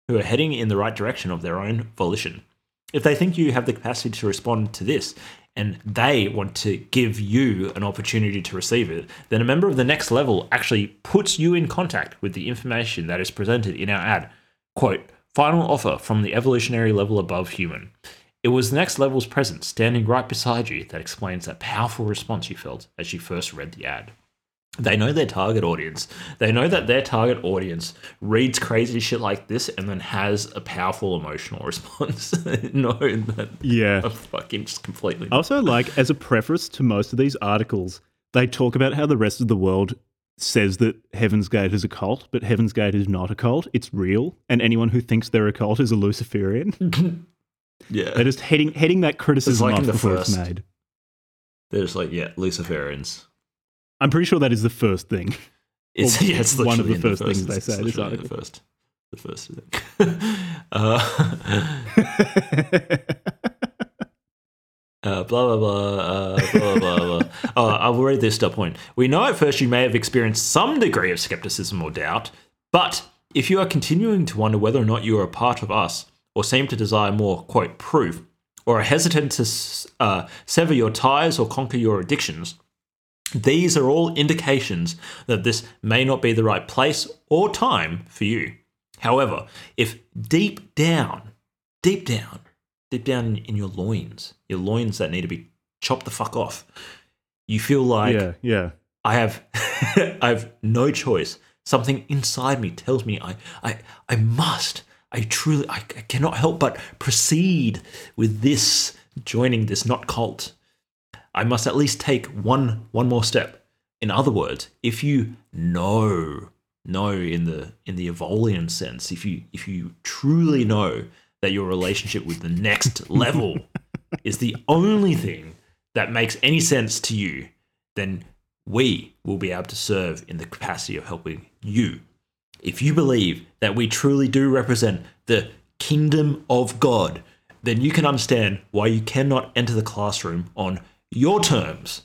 who are heading in the right direction of their own volition. If they think you have the capacity to respond to this and they want to give you an opportunity to receive it, then a member of the next level actually puts you in contact with the information that is presented in our ad. Quote, final offer from the evolutionary level above human. It was the next level's presence standing right beside you that explains that powerful response you felt as you first read the ad. They know their target audience. They know that their target audience reads crazy shit like this and then has a powerful emotional response. no, that Yeah. I'm fucking just completely. Also, like, as a preface to most of these articles, they talk about how the rest of the world says that Heaven's Gate is a cult, but Heaven's Gate is not a cult. It's real. And anyone who thinks they're a cult is a Luciferian. yeah, They're just heading, heading that criticism like off the before first. it's made. they're just like yeah, Luciferians. I'm pretty sure that is the first thing. It's, yeah, it's one of the in first things they say it's literally. The first, the first thing. uh, Uh, blah blah blah, uh, blah blah blah. blah. Oh, I'll read this a point. We know at first you may have experienced some degree of skepticism or doubt, but if you are continuing to wonder whether or not you are a part of us, or seem to desire more quote proof, or are hesitant to uh, sever your ties or conquer your addictions, these are all indications that this may not be the right place or time for you. However, if deep down, deep down, deep down in your loins, your loins that need to be chopped the fuck off, you feel like yeah, yeah. I have I have no choice. Something inside me tells me I I I must. I truly I, I cannot help but proceed with this joining this not cult. I must at least take one one more step. In other words, if you know know in the in the Evolian sense, if you if you truly know that your relationship with the next level is the only thing that makes any sense to you, then we will be able to serve in the capacity of helping you. If you believe that we truly do represent the kingdom of God, then you can understand why you cannot enter the classroom on your terms.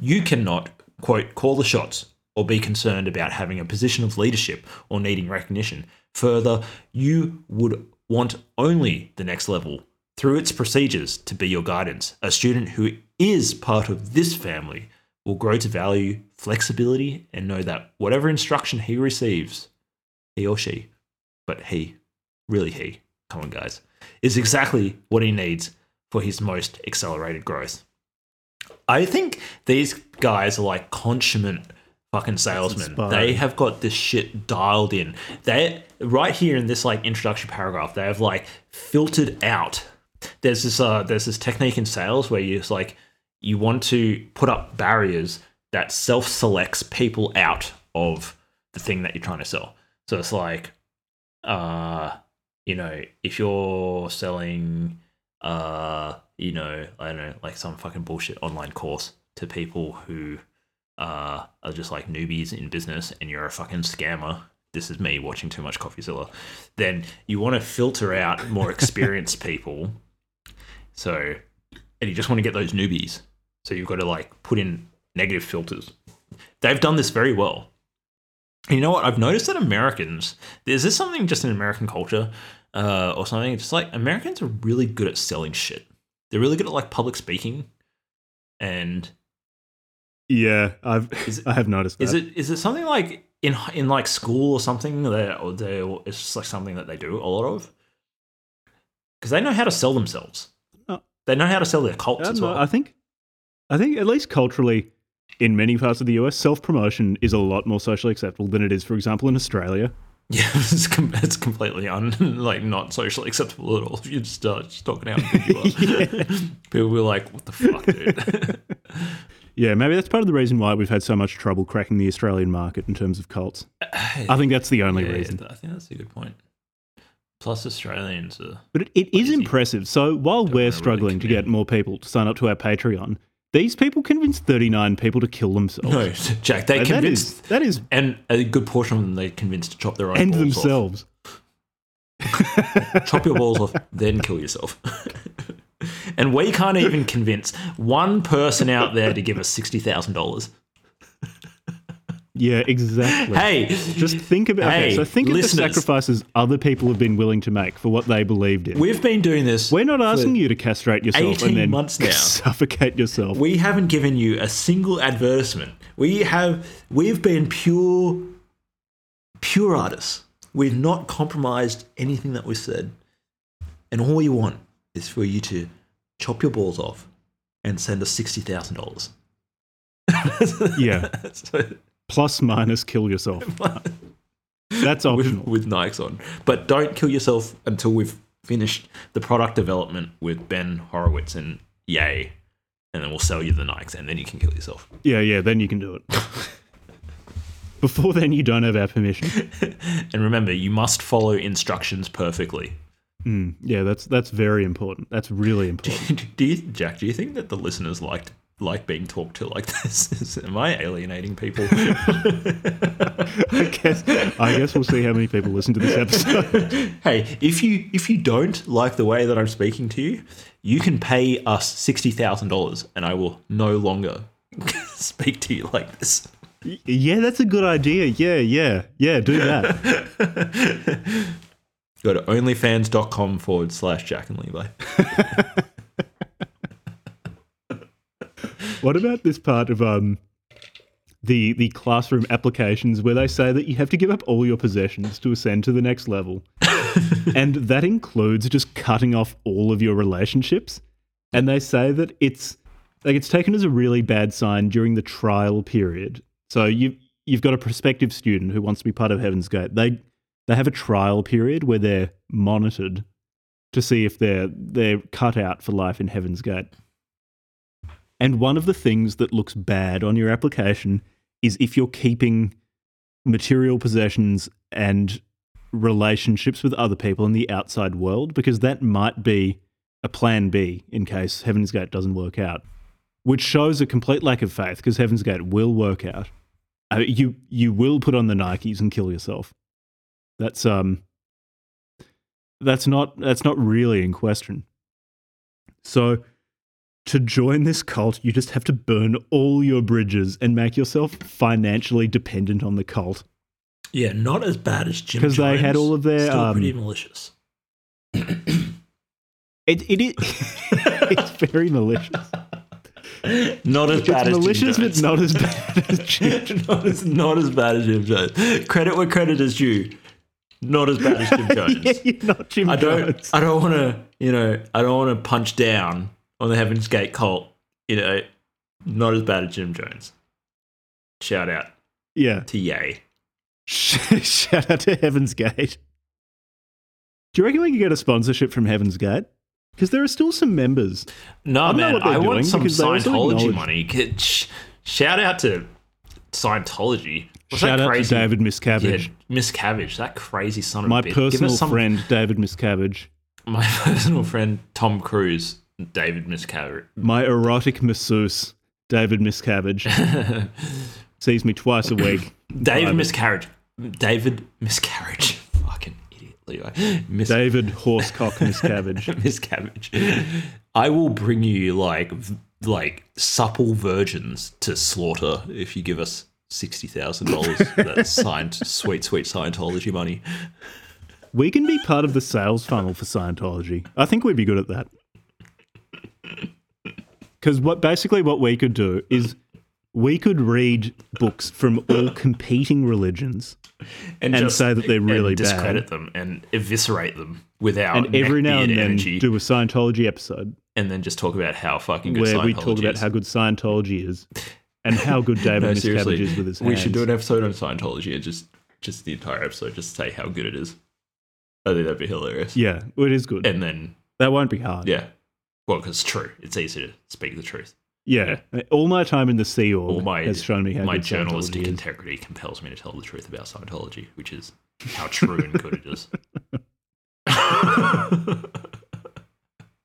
You cannot, quote, call the shots or be concerned about having a position of leadership or needing recognition. Further, you would want only the next level through its procedures to be your guidance. A student who is part of this family will grow to value flexibility and know that whatever instruction he receives, he or she, but he, really he, come on guys, is exactly what he needs for his most accelerated growth. I think these guys are like consummate fucking salesmen. They have got this shit dialed in. They right here in this like introduction paragraph, they have like filtered out. There's this uh there's this technique in sales where you like you want to put up barriers that self-selects people out of the thing that you're trying to sell. So it's like uh you know, if you're selling uh you know, I don't know, like some fucking bullshit online course to people who uh, are just like newbies in business and you're a fucking scammer, this is me watching too much CoffeeZilla, then you want to filter out more experienced people. So, and you just want to get those newbies. So you've got to like put in negative filters. They've done this very well. And you know what? I've noticed that Americans, is this something just in American culture uh, or something? It's just like Americans are really good at selling shit. They're really good at like public speaking and Yeah, I've it- I have noticed that. Is it is it something like in in like school or something that or they it's just like something that they do a lot of? Because they know how to sell themselves. Uh, they know how to sell their cults as know, well. I think I think at least culturally in many parts of the US, self promotion is a lot more socially acceptable than it is, for example, in Australia. yeah, it's, com- it's completely un like not socially acceptable at all. If you just start just talking out, how good you are. people will be like, "What the fuck, dude?" Yeah, maybe that's part of the reason why we've had so much trouble cracking the Australian market in terms of cults. I think that's the only Yeah, reason. I think that's a good point. Plus, Australians are But it, it is impressive. So while we're struggling to get more people to sign up to our Patreon, these people convinced 39 people to kill themselves. no, Jack. They And convinced is that is and a good portion of them they convinced to chop their own end balls off. And themselves. chop your balls off, then kill yourself. and we can't even convince one person out there to give us sixty thousand dollars. Yeah, exactly. Hey, Just think about okay, Hey, so think of the sacrifices other people have been willing to make for what they believed in. we've been doing this. We're not asking you to castrate yourself 18 and then months now. suffocate yourself. We haven't given you a single advertisement. We have. We've been pure, pure artists. We've not compromised anything that we said, and all we want is for you to chop your balls off and send us sixty thousand dollars. Yeah. So- Plus minus kill yourself. That's with, optional. with Nikes on. But don't kill yourself until we've finished the product development with Ben Horowitz and Yay. And then we'll sell you the Nikes and then you can kill yourself. Yeah, yeah, then you can do it. Before then, you don't have our permission. And remember, you must follow instructions perfectly. Mm, yeah, that's that's very important. That's really important. do you, Jack, do you think that the listeners liked like being talked to like this? Am I alienating people? I guess I guess we'll see how many people listen to this episode. hey, if you if you don't like the way that I'm speaking to you, you can pay us sixty thousand dollars, and I will no longer speak to you like this. yeah, that's a good idea. Yeah, yeah, yeah. Do that. Go to onlyfans.com forward slash Jack and Levi. What about this part of um the the classroom applications where they say that you have to give up all your possessions to ascend to the next level, and that includes just cutting off all of your relationships. And they say that it's like it's taken as a really bad sign during the trial period. So you you've got a prospective student who wants to be part of Heaven's Gate. They they have a trial period where they're monitored to see if they're they're cut out for life in Heaven's Gate. And one of the things that looks bad on your application is if you're keeping material possessions and relationships with other people in the outside world because that might be a plan B in case Heaven's Gate doesn't work out, which shows a complete lack of faith because Heaven's Gate will work out. Uh, you you will put on the Nikes and kill yourself. That's um that's not that's not really in question. So to join this cult, you just have to burn all your bridges and make yourself financially dependent on the cult. Yeah, not as bad as Jim. Because they had all of their, Still um, pretty malicious. It it is it's very malicious. Not as It's bad as malicious, Jim but not as bad as Jim. not, as, not as bad as Jim Jones. Credit where credit is due. Not as bad as Jim Jones. yeah, you're not Jim I don't. Jones. I don't want to. You know. I don't want to punch down on the Heaven's Gate cult. You know. Not as bad as Jim Jones. Shout out Yeah. to Yay. Shout out to Heaven's Gate. Do you reckon we could get a sponsorship from Heaven's Gate? Because there are still some members. No know man, I want some Scientology money. Shout out to Scientology. What's Shout that out crazy? to David Miscavige, Yeah, Miscavige, that crazy son of my a bitch. Personal some- friend David Miscavige, My personal friend Tom Cruise, David Miscavige. my erotic masseuse David Miscavige, sees me twice a week. David Private. Miscarriage. David Miscarriage. Fucking idiot, Levi. Mis- David Horsecock Miscavige. Miscarriage. I will bring you like like supple virgins to slaughter if you give us sixty thousand dollars. That's signed sweet, sweet Scientology money. We can be part of the sales funnel for Scientology. I think we'd be good at that. Because what basically what we could do is we could read books from all competing religions, And say that they're really and bad. discredit them and eviscerate them without and every now and then energy, do a Scientology episode and then just talk about how fucking good where Scientology we talk about is. how good Scientology is and how good David No, Miscavige is with his hands. we should do an episode on Scientology and just just the entire episode, just say how good it is. I think that'd be hilarious. Yeah, it is good. And then that won't be hard. yeah, well, because it's true. It's easy to speak the truth. Yeah. All my time in the Sea Org All my has shown me how my journalistic is. integrity compels me to tell the truth about Scientology, which is how true and good it is.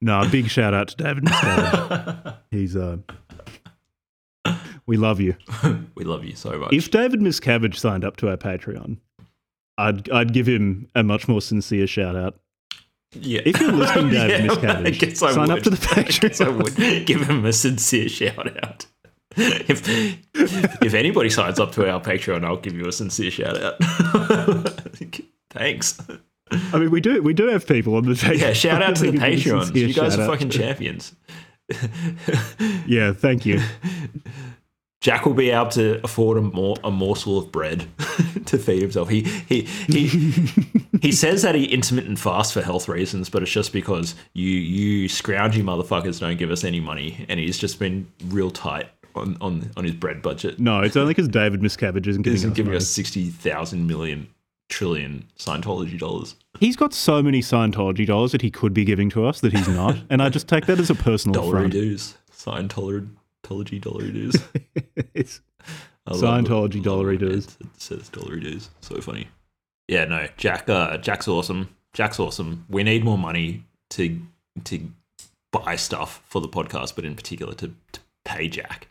No, a big shout out to David Miscavige. He's uh we love you. we love you so much. If David Miscavige signed up to our Patreon, I'd I'd give him a much more sincere shout out. Yeah. if you're listening, David Miscavige, I guess I sign up to the I guess I Patreon. would give him a sincere shout out. If if anybody signs up to our Patreon, I'll give you a sincere shout out. Thanks. I mean, we do we do have people on the Patreon. Yeah, shout out to the Patreons. You guys are fucking champions. Yeah, thank you. Jack will be able to afford a, mor- a morsel of bread to feed himself. He he he he says that he intermittent fasts for health reasons, but it's just because you you scroungy motherfuckers don't give us any money, and he's just been real tight on on, on his bread budget. No, it's only because David Miscavige isn't giving isn't us giving money. us sixty thousand million trillion Scientology dollars. He's got so many Scientology dollars that he could be giving to us that he's not, and I just take that as a personal affront. dues, Scientology dollary dues. It's- I Scientology. I it. dues. It, it says dollary dues. So funny. Yeah, no, Jack. Uh, Jack's awesome. Jack's awesome. We need more money to to buy stuff for the podcast, but in particular to, to pay Jack.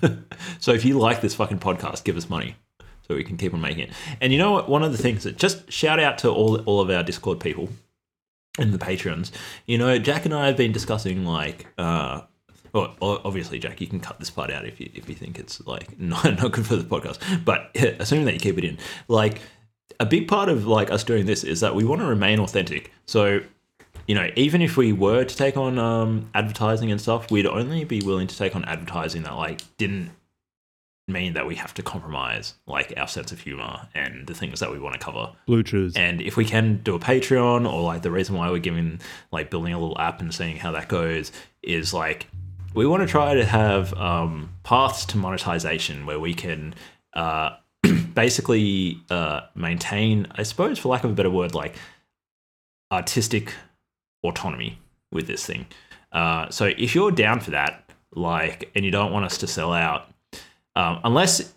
so if you like this fucking podcast, give us money so we can keep on making it. And you know what? One of the things that just shout out to all all of our Discord people and the patrons. You know, Jack and I have been discussing like. Uh, well, obviously, Jack, you can cut this part out if you if you think it's like not, not good for the podcast. But assuming that you keep it in, like a big part of like us doing this is that we want to remain authentic. So, you know, even if we were to take on um, advertising and stuff, we'd only be willing to take on advertising that like didn't mean that we have to compromise like our sense of humor and the things that we want to cover. Blue Chews. And if we can do a Patreon or like the reason why we're giving like building a little app and seeing how that goes is like we want to try to have um, paths to monetization where we can uh, basically uh, maintain, I suppose, for lack of a better word, like artistic autonomy with this thing. Uh, so if you're down for that, like, and you don't want us to sell out, um, unless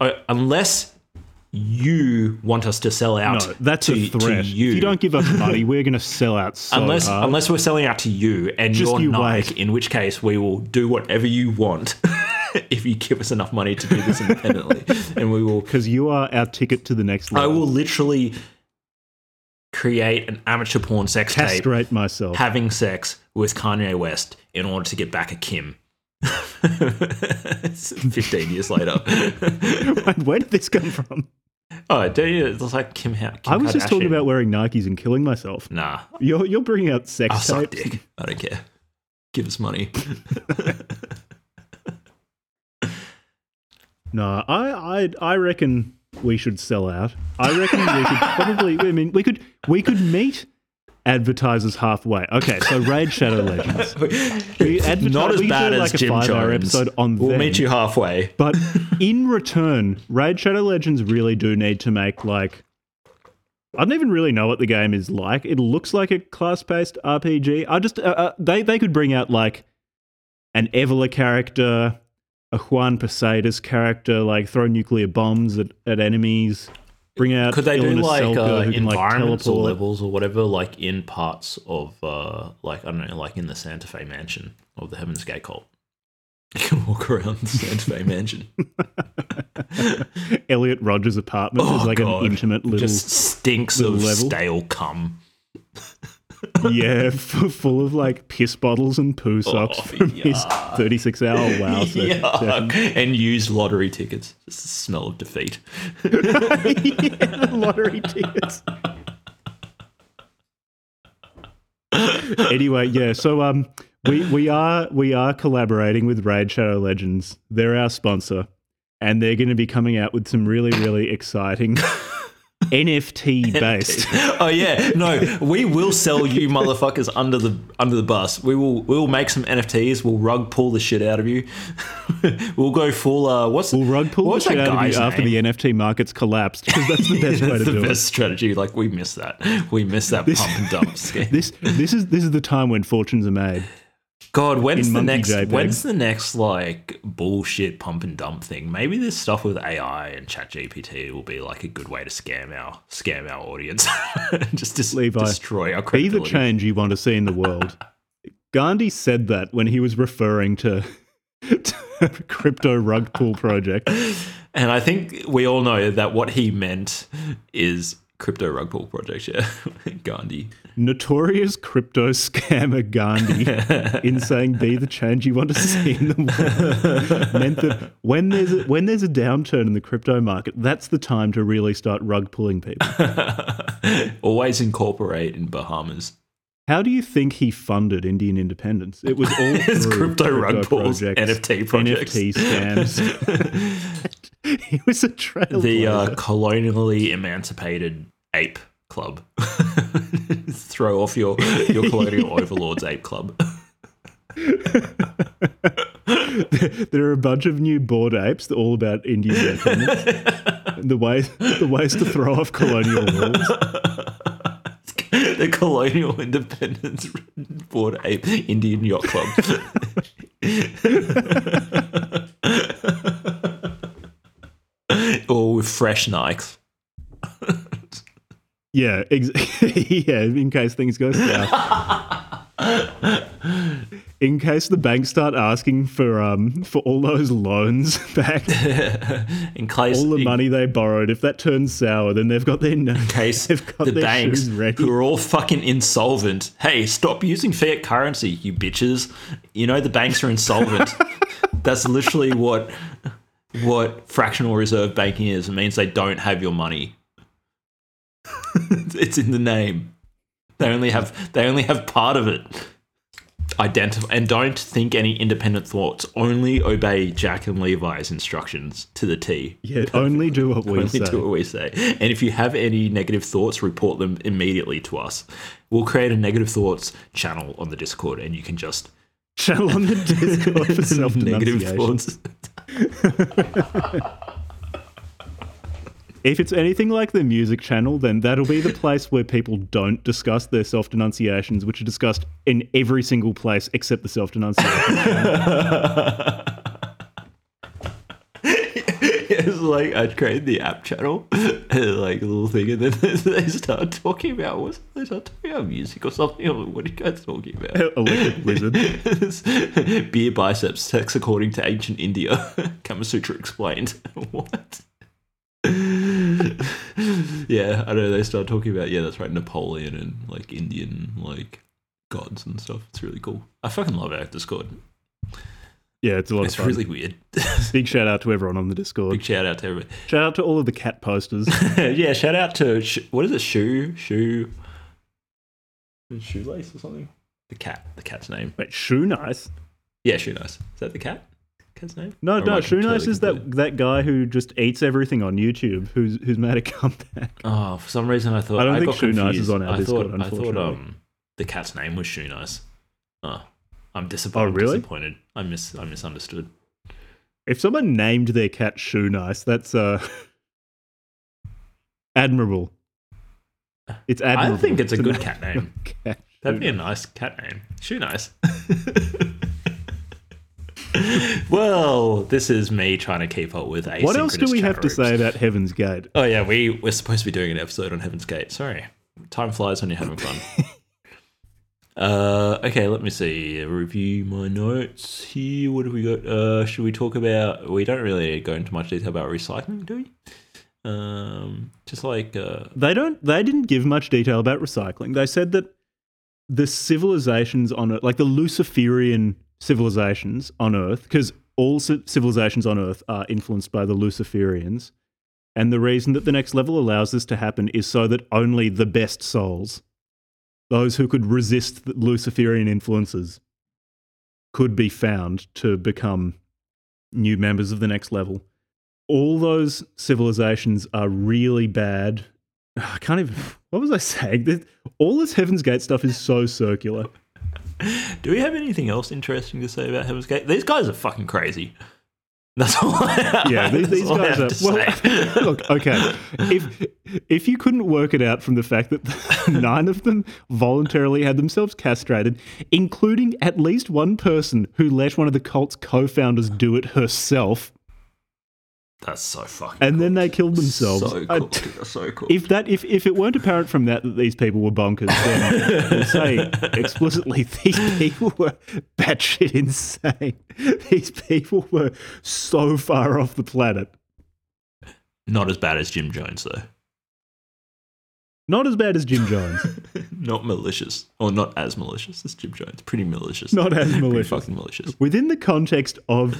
uh, unless you want us to sell out. No, that's to, a threat. You. If you don't give us money, we're going to sell out so unless hard. unless we're selling out to you and Just you're you Nike, wait. in which case we will do whatever you want if you give us enough money to do this independently, and we will. because you are our ticket to the next level. I will literally create an amateur porn sex tape castrate myself. having sex with Kanye West in order to get back at Kim. 15 years later. Where did this come from? Oh, do you? It's like Kim, Kim I was just talking about wearing Nikes and killing myself. Nah, You're you're bringing out sex suck tapes. dick. I don't care. Give us money. nah, I, I I reckon we should sell out. I reckon we could probably. I mean, we could we could meet advertisers halfway. Okay, so Raid Shadow Legends. We advertise, Not as we bad do as like a Jim five-hour Jones. episode on We'll them. meet you halfway. But in return, Raid Shadow Legends really do need to make like. I don't even really know what the game is like. It looks like a class-based RPG. I just uh, uh, they they could bring out like an Evola character, a Juan Posadas character, like throw nuclear bombs at, at enemies. Bring out Could they do like uh, can, like, environments or teleport. levels or whatever, like in parts of, uh, like I don't know, like in the Santa Fe mansion of the Heaven's Gate cult? You can walk around the Santa Fe mansion. Elliot Rogers' apartment is Oh, like God. an intimate little Just stinks little of level. stale cum. Yeah, f- full of like piss bottles and poo socks Oh, from his 36 hour wow. Yuck. and used lottery tickets. Just the smell of defeat. yeah, lottery tickets. anyway, yeah. So um, we we are we are collaborating with Raid Shadow Legends. They're our sponsor, and they're going to be coming out with some really really exciting NFT based. oh yeah, no, we will sell you motherfuckers under the under the bus. We will we will make some NFTs. We'll rug pull the shit out of you. we'll go full. Uh, what's We'll rug pull the shit out of you after the NFT markets collapsed because that's the best way to the do best it. strategy. Like we miss that. We miss that pump and dump scheme. This this is this is the time when fortunes are made. God, when's the next? JPEG. When's the next like bullshit pump and dump thing? Maybe this stuff with AI and ChatGPT will be like a good way to scam our scam our audience, just dis- Levi, destroy our Be credibility. the change you want to see in the world. Gandhi said that when he was referring to, to crypto rug pull project. And I think we all know that what he meant is crypto rug pull project. Yeah, Gandhi. Notorious crypto scammer Gandhi, in saying "be the change you want to see in the world," meant that when there's a, when there's a downturn in the crypto market, that's the time to really start rug pulling people. Always incorporate in Bahamas. How do you think he funded Indian independence? It was all His through crypto rug pulls, projects, NFT projects. NFT scams. he was a trailblazer. The uh, colonially emancipated ape club. Throw off your your colonial overlords ape club. there are a bunch of new board apes, that are all about Indian independence. the ways the ways to throw off colonial rules. the colonial independence board ape Indian yacht club. All with fresh Nikes. Yeah, ex- yeah. In case things go south. In case the banks start asking for um for all those loans back, In case all the in money they borrowed, if that turns sour, then they've got their case they've got the their banks who are all fucking insolvent. Hey, stop using fiat currency, you bitches. You know the banks are insolvent. That's literally what what fractional reserve banking is. It means they don't have your money. it's in the name. They only have they only have part of it. Identify and don't think any independent thoughts. Only obey Jack and Levi's instructions to the T. Yeah, only do what we Only say. do what we say. And if you have any negative thoughts, report them immediately to us. We'll create a negative thoughts channel on the Discord, and you can just Channel on the Discord for self negative thoughts. If it's anything like the music channel, then that'll be the place where people don't discuss their self denunciations, which are discussed in every single place except the self denunciation. it's like I created the app channel, like a little thing, and then they start talking about what they start talking about music or something. What are you guys talking about? Electric wizard. Beer biceps, sex according to ancient India. Kama Sutra explained. what? yeah, I know. They start talking about yeah, that's right, Napoleon and like Indian like gods and stuff. It's really cool. I fucking love our Discord. Yeah, it's a lot It's of fun. really weird. Big shout out to everyone on the Discord. Big shout out to everybody. Shout out to all of the cat posters. yeah, shout out to Sh- what is it? Shoe, shoe, shoelace or something. The cat. The cat's name. Wait, Shoe Nice? Yeah, shoe nice. Is that the cat? Cat's name? No, Or no, I Shoe Nice is that that guy who just eats everything on YouTube. Who's who's made a comeback? Oh, for some reason I thought I don't think got Shoe Nice confused. is on our I Discord, Thought, I thought um the cat's name was Shoe Nice. Oh, I'm disappointed. Oh, really? Disappointed. I mis I misunderstood. If someone named their cat Shoe Nice, that's uh admirable. It's admirable. I think it's a good cat name. cat That'd be a nice cat name. Shoe Nice. well, this is me trying to keep up with asynchronous What else do we have to say about Heaven's Gate? Oh yeah, we we're supposed to be doing an episode on Heaven's Gate. Sorry, time flies when you're having fun. uh, okay, let me see. Review my notes here. What have we got? Uh, should we talk about? We don't really go into much detail about recycling, do we? Um, just like uh, They don't. They didn't give much detail about recycling. They said that the civilizations on it, like the Luciferian civilizations on Earth, because all ci- civilizations on Earth are influenced by the Luciferians, and the reason that the next level allows this to happen is so that only the best souls, those who could resist the Luciferian influences, could be found to become new members of the next level. All those civilizations are really bad. I can't even. What was I saying? All this Heaven's Gate stuff is so circular. Do we have anything else interesting to say about Heaven's Gate? These guys are fucking crazy. That's all. I, Yeah, these, these guys are. Well, look, okay. If if you couldn't work it out from the fact that nine of them voluntarily had themselves castrated, including at least one person who let one of the cult's co-founders do it herself, That's so fucking. and then they killed themselves. So I- cool. That's so cool. if that if, if it weren't apparent from that that these people were bonkers, then we'll say explicitly these people were batshit insane. These people were so far off the planet. Not as bad as Jim Jones though. Not as bad as Jim Jones. not malicious, or not as malicious as Jim Jones. Pretty malicious. Not as Pretty malicious. fucking malicious. Within the context of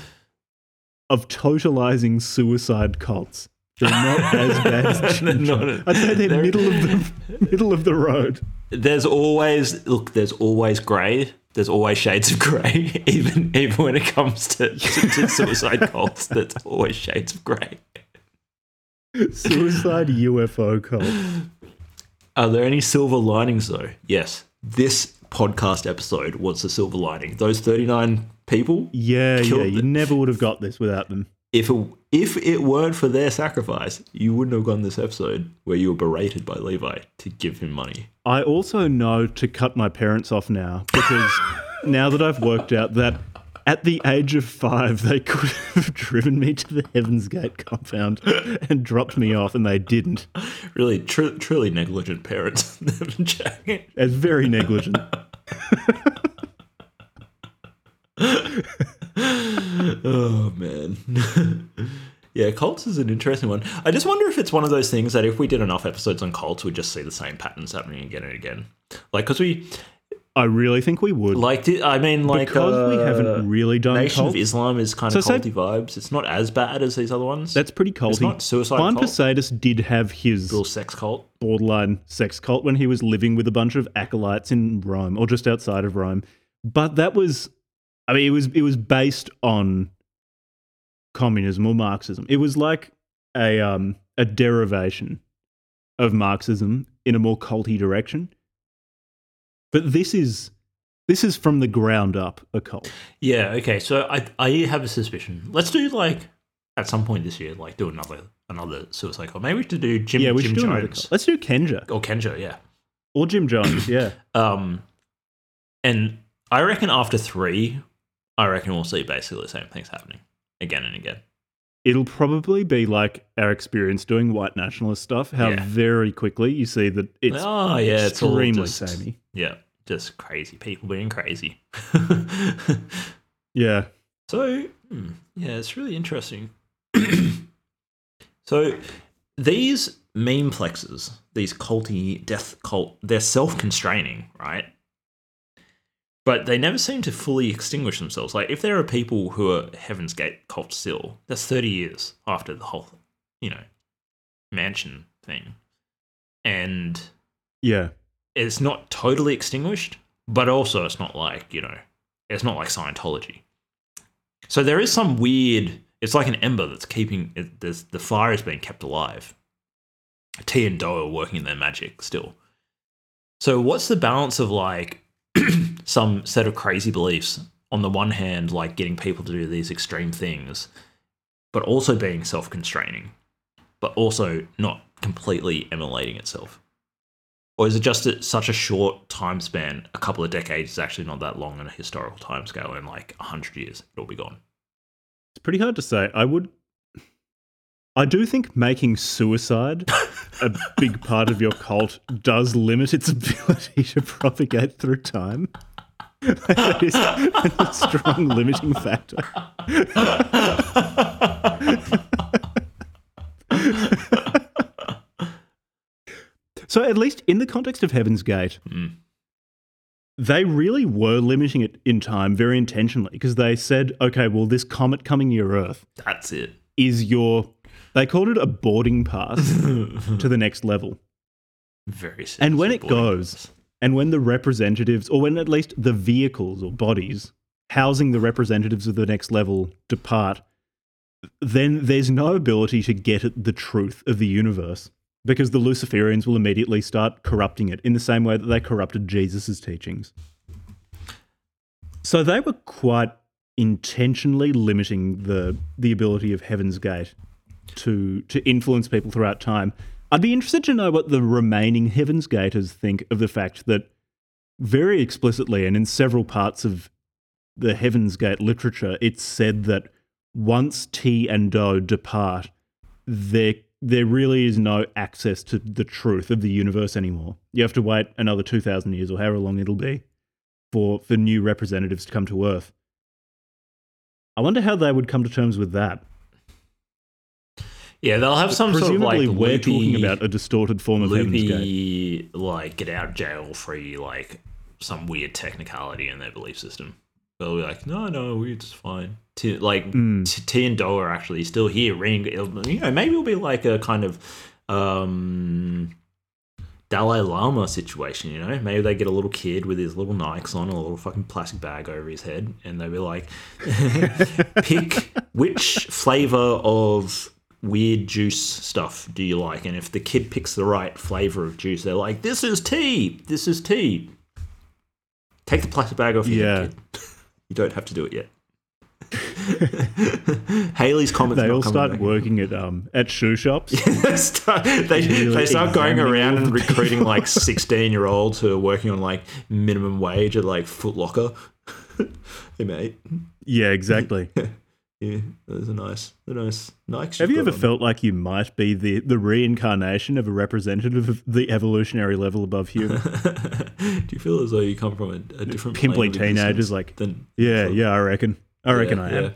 of totalizing suicide cults, they're not as bad as Jones. I'd say they're, they're- middle of the middle of the road. There's always look. There's always grey. There's always shades of grey, even even when it comes to, to, to suicide cults. There's always shades of grey. Suicide UFO cult. Are there any silver linings though? Yes. This podcast episode was the silver lining. Those 39 people, Yeah, yeah. You never would have got this without them. if it, if it weren't for their sacrifice, you wouldn't have gotten this episode where you were berated by Levi to give him money. I also know to cut my parents off now because now that I've worked out that at the age of five, they could have driven me to the Heaven's Gate compound and dropped me off, and they didn't. Really, tr- truly negligent parents. It's very negligent. Oh man. yeah, cults is an interesting one. I just wonder if it's one of those things that if we did enough episodes on cults, we'd just see the same patterns happening again and again. Like, because we I really think we would. like, I mean, like because we uh, haven't really done Nation cults. of Islam is kind So of say- culty vibes. It's not as bad as these other ones. That's pretty culty. it's not suicide Juan cult. Did have his Real sex cult. borderline sex cult when he was living with a bunch of acolytes in Rome or just outside of Rome. But that was I mean it was it was based on communism or Marxism. It was like a um a derivation of Marxism in a more culty direction. But this is this is from the ground up a cult. Yeah. Okay. So I I have a suspicion. Let's do like at some point this year, like do another another suicide cult. Maybe we should do Jim. yeah, we Jim should do another Jones cult. Let's do Kenja or Kenjo. Yeah. or Jim Jones. Yeah. Um, and I reckon after three, I reckon we'll see basically the same things happening again and again. it'll probably be like our experience doing white nationalist stuff. How Yeah. very quickly you see that it's oh yeah, it's all extremely just, samey. Yeah, just crazy people being crazy. Yeah, So, hmm, yeah, it's really interesting. so, these meme plexes, these culty death cult, they're self constraining, right? But they never seem to fully extinguish themselves. Like, if there are people who are Heaven's Gate cult still, that's 30 years after the whole, you know, mansion thing. And yeah. it's not totally extinguished, but also it's not like, you know, it's not like Scientology. So there is some weird, it's like an ember that's keeping, it, the fire is being kept alive. Ti and Do are working their magic still. So what's the balance of like some set of crazy beliefs on the one hand, like getting people to do these extreme things, but also being self constraining, but also not completely emulating itself? Or is it just at such a short time span? A couple of decades is actually not that long in a historical time scale. In like 100 years, it'll be gone. It's pretty hard to say. I would. I do think making suicide a big part of your cult does limit its ability to propagate through time. That is a strong limiting factor. so, at least in the context of Heaven's Gate, Mm. they really were limiting it in time very intentionally because they said, okay, well, this comet coming near Earth That's it. is your. They called it a boarding pass to the next level. Very And when it goes, and when the representatives, or when at least the vehicles or bodies housing the representatives of the next level depart, then there's no ability to get at the truth of the universe because the Luciferians will immediately start corrupting it in the same way that they corrupted Jesus' teachings. So they were quite intentionally limiting the the ability of Heaven's Gate to to influence people throughout time. I'd be interested to know what the remaining Heaven's Gators think of the fact that very explicitly and in several parts of the Heaven's Gate literature, it's said that once Ti and Do depart, there there really is no access to the truth of the universe anymore. You have to wait another two thousand years or however long it'll be for for new representatives to come to Earth. I wonder how they would come to terms with that. Yeah, they'll have some sort of like we're loopy, talking about a distorted form of Heaven's Gate. loopy, like get out of jail free, like some weird technicality in their belief system. They'll be like, no, no, it's fine. T- like Mm. T, Ti and Do are actually still here. Ring, you know, maybe it'll be like a kind of um, Dalai Lama situation. You know, maybe they get a little kid with his little Nikes on, a little fucking plastic bag over his head, and they'll be like, pick which flavor of weird juice stuff do you like? And if the kid picks the right flavor of juice, they're like, this is tea. This is tea. Take the plastic bag off your head, kid. You don't have to do it yet. Haley's comments. They all start back. working at um at shoe shops. they start, they, Really they start going around and recruiting like 16 year olds who are working on like minimum wage at like Foot Locker. hey, mate. yeah, exactly. Yeah, those are nice. They're nice. Nikes. Have you ever felt like you might be the, the reincarnation of a representative of the evolutionary level above human? Do you feel as though you come from a, a different Pimply teenagers, like, than yeah, yeah, I reckon. I reckon yeah, I am. yeah.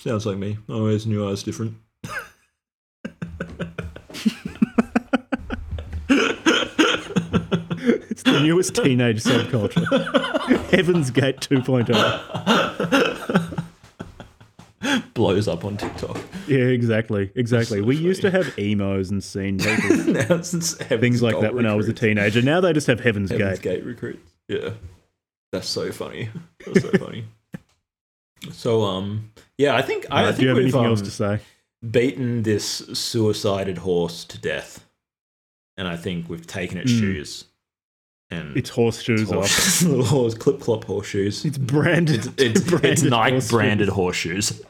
Sounds like me. I always knew I was different. It's the newest teenage subculture. Heaven's Gate oh. 2.0. Blows up on TikTok. Yeah, exactly, exactly. We used to have emos and scene people, it's things like that when I was a teenager. Now they just have Heaven's, Heaven's Gate. Gate recruits. Yeah, that's so funny. That's so funny. So um, yeah, I think I, I Uh, think do you have we've anything um, else to say? beaten this suicided horse to death, and I think we've taken its Mm. shoes and It's horseshoes off. horse, little horse clip clop horseshoes. It's branded. It's, it's branded Nike horseshoes. branded horseshoes.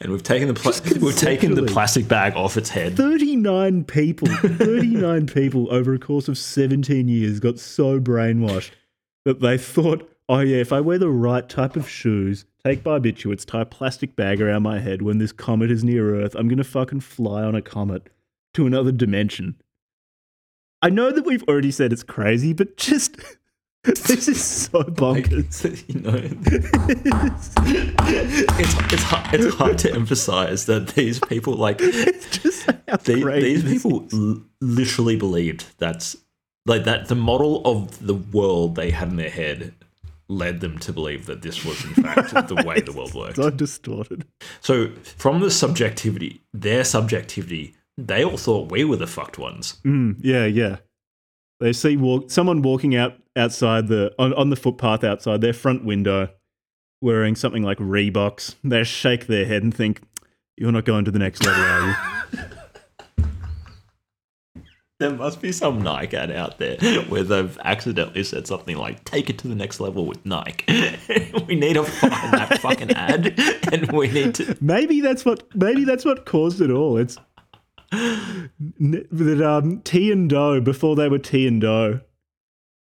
And we've taken the pla- we've taken the plastic bag off its head. 39 people, 39 people over a course of 17 years got so brainwashed that they thought, oh yeah, if I wear the right type of shoes, take barbiturates, tie a plastic bag around my head when this comet is near Earth, I'm gonna fucking fly on a comet to another dimension. I know that we've already said it's crazy, but just this is so Like, bonkers. you know, it's it's hard, it's hard to emphasize that these people like it's just how the- these people l- literally believed that's like that the model of the world they had in their head led them to believe that this was in fact the way the world worked. so distorted. So from the subjectivity, their subjectivity, they all thought we were the fucked ones. Mm, yeah, yeah. They see walk someone walking out outside the on, on the footpath outside their front window, wearing something like Reeboks. They shake their head and think, "You're not going to the next level, are you?" There must be some Nike ad out there where they've accidentally said something like "Take it to the next level with Nike." we need to find that fucking ad, and we need to. Maybe that's what maybe that's what caused it all. It's that um, Ti and Do before they were Ti and Do.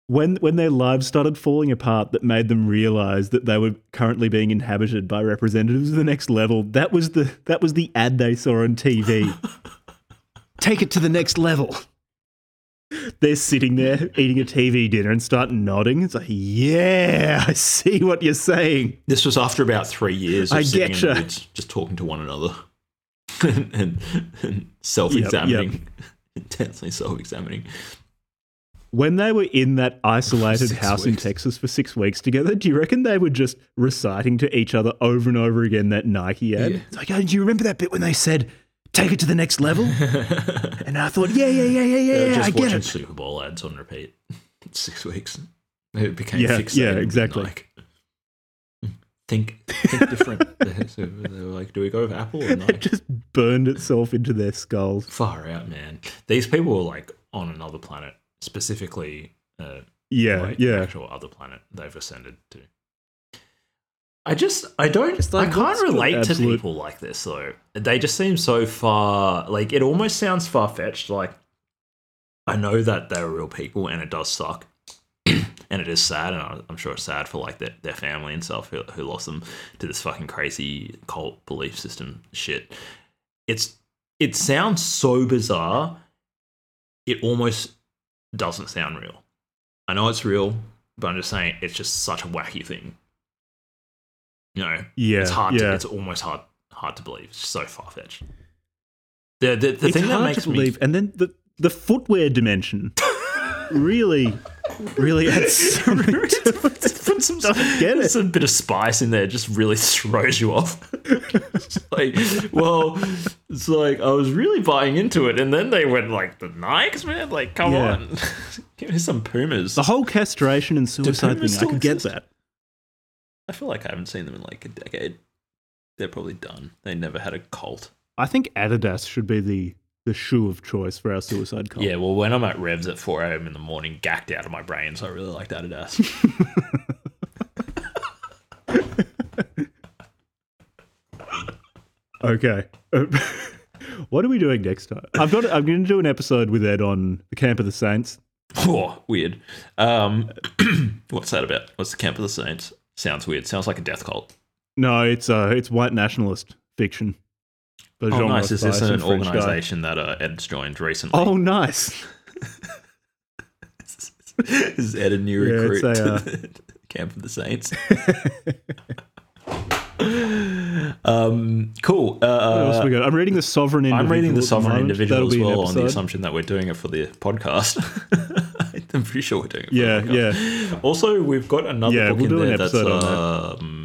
When when their lives started falling apart, that made them realize that they were currently being inhabited by representatives of the next level. That was the that was the ad they saw on TV. Take it to the next level. They're sitting there eating a TV dinner and start nodding. It's like, yeah, I see what you're saying. This was after about three years of I sitting in getcha. the woods, just talking to one another and, and, self-examining, intensely self-examining. When they were in that isolated house in. Texas for six weeks together, do you reckon they were just reciting to each other over and over again that Nike ad? Yeah. It's like, oh, do you remember that bit when they said, take it to the next level? and I thought, yeah, yeah, yeah, yeah, yeah, yeah, just I get watching it. Super Bowl ads on repeat. Six weeks. It became Yeah, fixated yeah, exactly. Nike. Think, think different. so they were like, do we go with Apple or It just burned itself into their skulls. Far out, man. These people were like on another planet, specifically uh, Yeah, like the yeah. actual other planet they've ascended to. I just, I don't, Just like, I can't relate to people like this though. They just seem so far, like it almost sounds far fetched. Like I know that they're real people and it does suck. And it is sad, and I'm sure it's sad for like their, their family and stuff who, who lost them to this fucking crazy cult belief system shit. It's it sounds so bizarre. It almost doesn't sound real. I know it's real, but I'm just saying it's just such a wacky thing. You know, Yeah, it's hard. yeah. To, it's almost hard hard to believe. It's so far fetched. The the, the thing that makes believe. And then the, the footwear dimension really, really adds something me to it. put some get it. Some bit of spice in there just really throws you off. like, well, it's like I was really buying into it, and then they went like the Nikes, man. Like, come Yeah. on, give me some Pumas. The whole castration and suicide thing, I could get that. I feel like I haven't seen them in like a decade. They're probably done. They never had a cult. I think Adidas should be the, the shoe of choice for our suicide cult. Yeah, well, when I'm at Revs at 4 a.m. in the morning, gacked out of my brain, so I really like Adidas. Okay. what are we doing next time? I've got. I'm going to do an episode with Ed on the Camp of the Saints. oh, weird. Um, what's that about? What's the Camp of the Saints? Sounds weird. Sounds like a death cult. No, it's uh, it's white nationalist fiction. The Oh, nice. Is this an French guy. organization that uh, Ed's joined recently? Oh, nice. is Ed a new recruit a, to uh, the Camp of the Saints? um, cool. What else Uh, we got? I'm reading the Sovereign Individual. I'm reading the at the Sovereign. Individual as well on the assumption that we're doing it for the podcast. I'm pretty sure we're doing it. For Yeah, the podcast. yeah. Also, we've got another Yeah, book we'll in do an there that's. episode on Um,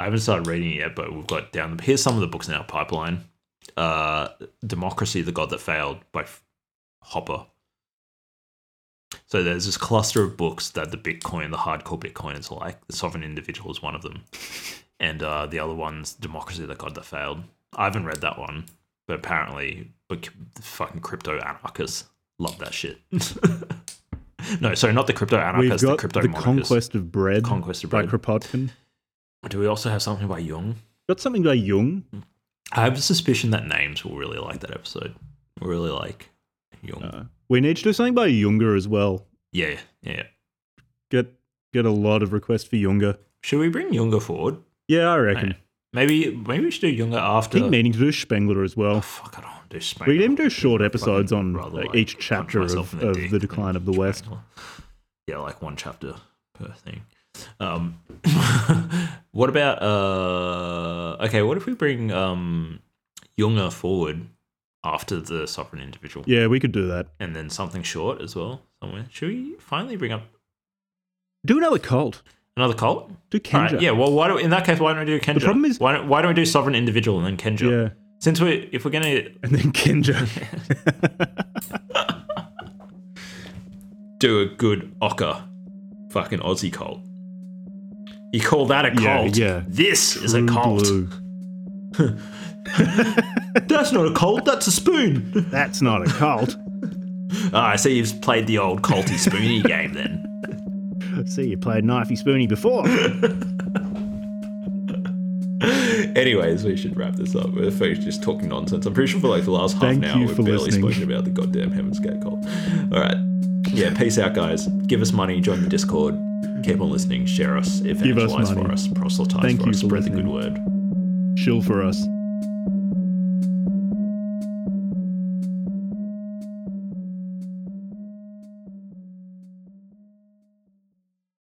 I haven't started reading it yet, but we've got down. Here's some of the books in our pipeline. Uh, Democracy: The God That Failed by Hoppe. So there's this cluster of books that the Bitcoin, the hardcore Bitcoiners like. The Sovereign Individual is one of them, and uh, the other one's Democracy: The God That Failed. I haven't read that one, but apparently, but the fucking crypto anarchists love that shit. no, sorry, not the crypto anarchists. We've anarchists, the got crypto the monarchists. Conquest of Bread, Conquest of by Bread. Kropotkin. Do we also have something by Jung? Got something by Jung. I have a suspicion that names will really like that episode. Really like Jung. Uh, we need to do something by Junger as well. yeah, yeah. Get Get a lot of requests for Junger. Should we bring Junger forward? Yeah, I reckon. Maybe maybe we should do Junger after. I keep meaning to do Spengler as well. Oh, fuck, I don't want to do Spengler. We can even do short episodes on like, like, each chapter of, the of the decline of the West. Yeah, like one chapter per thing. Um, what about uh? Okay, what if we bring um Junger forward after the sovereign individual, Yeah, we could do that. and then something short as well somewhere? Should we finally bring up Do another cult. another cult? Do Kenja. right, yeah. Well, why don't in that case why don't we do Kenja? The problem is- why don't, why don't we do sovereign individual and then Kenja? Yeah. Since we if we're gonna And then Kenja. do a good Ocker fucking Aussie cult. You call that a cult? yeah. yeah. This is a cult. That's not a cult. That's a spoon. That's not a cult. Ah, I see you've played the old culty spoony game then. I See, you played Knifey Spoony before. Anyways, we should wrap this up. We're just talking nonsense. I'm pretty sure for like the last half an hour we've barely listening. spoken about the goddamn Heaven's Gate cult. All right. Yeah, peace out, guys. Give us money, join the Discord, keep on listening, share us, Give us money. for us, proselytize Thank for us, spread the good word. Shill for us.